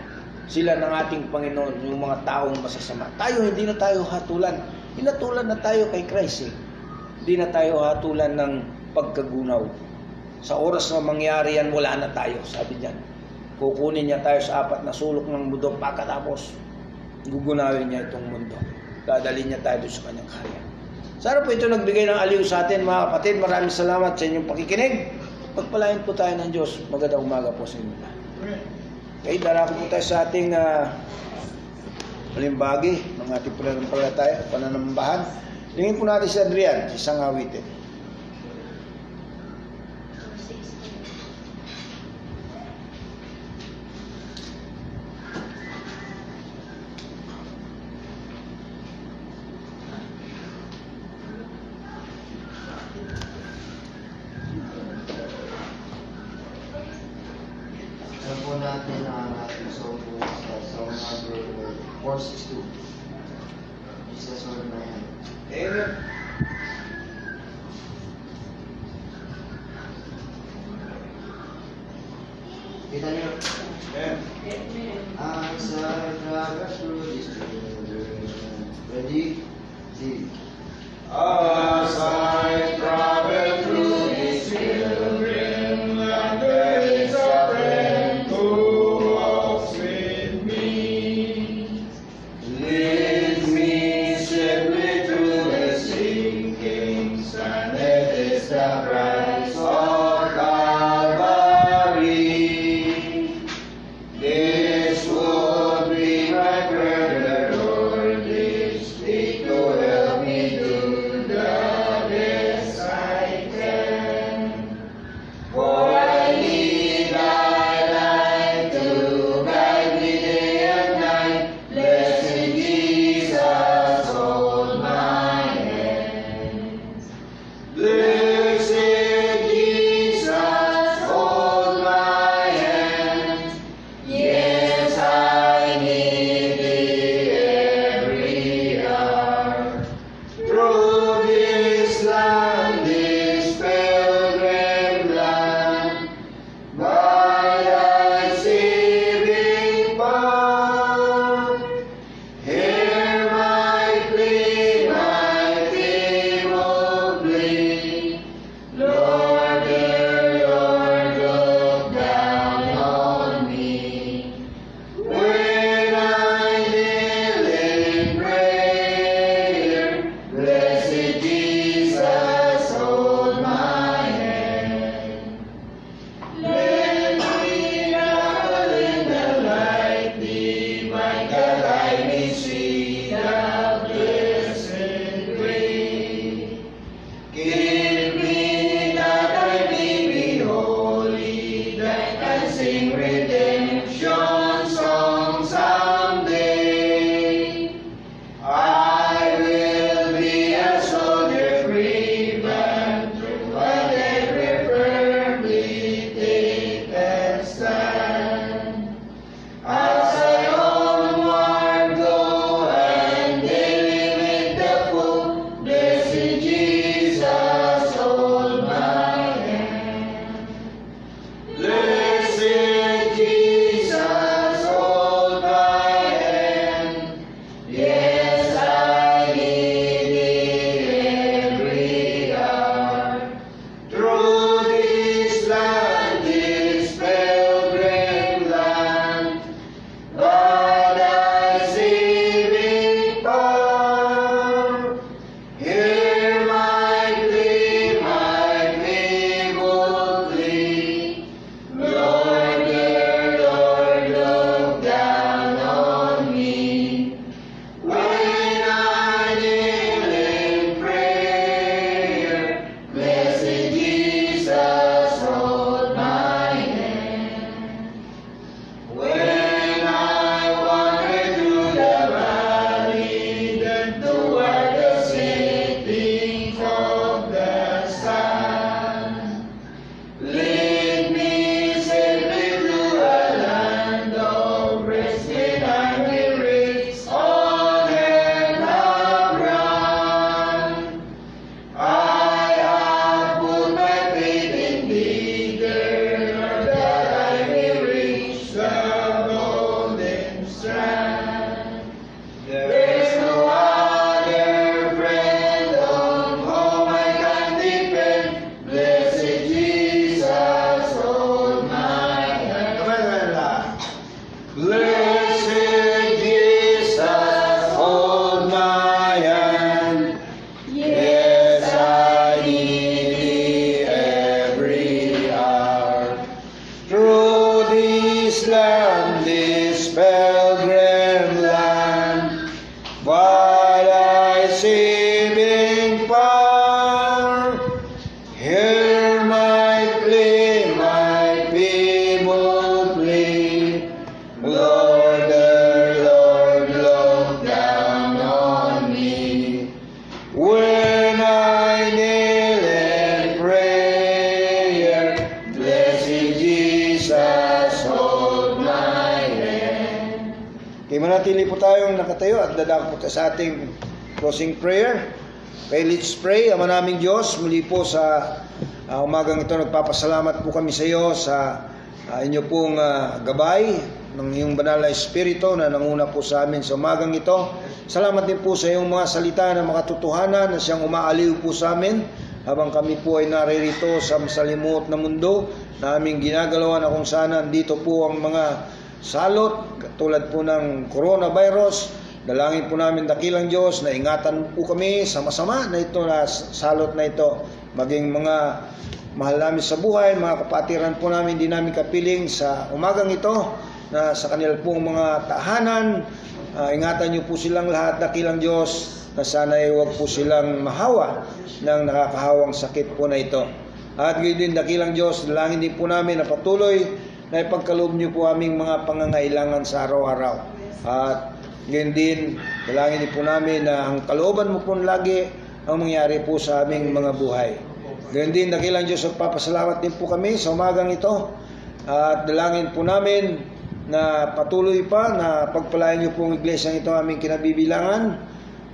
sila ng ating Panginoon, yung mga taong masasama. Tayo, hindi na tayo hatulan. Hinatulan na tayo kay Christ eh. Hindi na tayo hatulan ng pagkagunaw. Sa oras na mangyari yan, wala na tayo, sabi niyan. Kukunin niya tayo sa apat na sulok ng mundo pagkatapos gugunawin niya itong mundo. Dadalhin niya tayo sa kanyang karya. Sana po ito nagbigay ng aliw sa atin mga kapatid. Maraming salamat sa inyong pakikinig. Pagpalain po tayo ng Diyos. Magandang umaga po sa inyo. Okay, darako po tayo sa ating uh, malimbagi ng ating pananambahan. Lingin po natin si Adrian, isang awitin. Islam despair. Dadako po sa ating closing prayer. Kaya let's pray. Ama naming Diyos, muli po sa ah, umagang ito, nagpapasalamat po kami sa iyo sa ah, inyo pong ah, gabay ng iyong banal na Espiritu na nanguna po sa amin sa umagang ito. Salamat din po sa iyong mga salita na makatotohanan na siyang umaaliw po sa amin habang kami po ay naririto sa masalimuot na mundo na aming ginagalawan na kung saan dito po ang mga salot tulad po ng coronavirus. Dalangin po namin dakilang Diyos na ingatan po kami sa masama na ito na salot na ito. Maging mga mahal namin sa buhay, mga kapatiran po namin, hindi namin kapiling sa umagang ito na sa kanila pong mga tahanan. Ah, ingatan niyo po silang lahat, dakilang Diyos, na sana ay huwag po silang mahawa ng nakakahawang sakit po na ito. At gayon din, dakilang Diyos, dalangin din po namin na patuloy na ipagkaloob niyo po aming mga pangangailangan sa araw-araw. At gayon din, dalangin po namin na ang kalooban mo po lagi ang mangyari po sa aming mga buhay. Gayon din, dakilang Diyos, magpapasalamat din po kami sa umagang ito. At dalangin po namin na patuloy pa na pagpalayan niyo po ang iglesia ito aming kinabibilangan.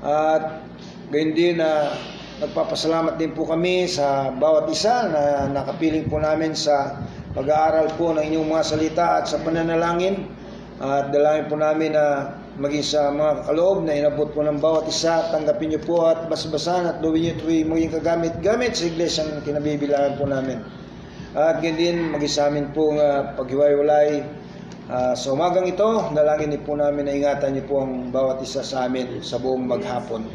At gayon din na nagpapasalamat din po kami sa bawat isa na nakapiling po namin sa pag-aaral po ng inyong mga salita at sa pananalangin. At dalangin po namin na maging sa mga kaloob na inabot po ng bawat isa, tanggapin niyo po at basabasan at gawin niyo ito'y maging kagamit-gamit sa iglesyang kinabibilangan po namin. At ganyan din, maging sa amin po nga paghiwa-walay ah, sa umagang ito, dalangin din po namin na ingatan niyo po ang bawat isa sa amin sa buong maghapon.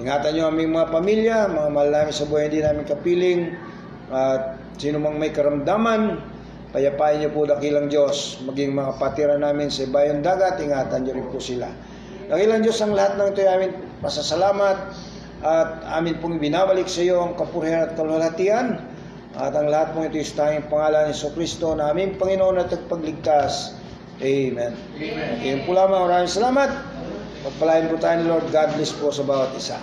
Ingatan niyo aming mga pamilya, mga mahal namin sa buhay, hindi namin kapiling, at sino mang may karamdaman, payapain niyo po dakilang Diyos, maging mga patira namin sa bayong dagat, ingatan niyo rin po sila. Dakilang Diyos ang lahat ng ito ay amin pasasalamat at amin pong binabalik sa iyo ang kapurihan at kalwalhatian at ang lahat pong ito is tanging pangalan ni Kristo na aming Panginoon at pagligtas. Amen. Amen. Yun po lamang. Maraming salamat. Pagpalain po tayo ni Lord. God bless po sa bawat isa.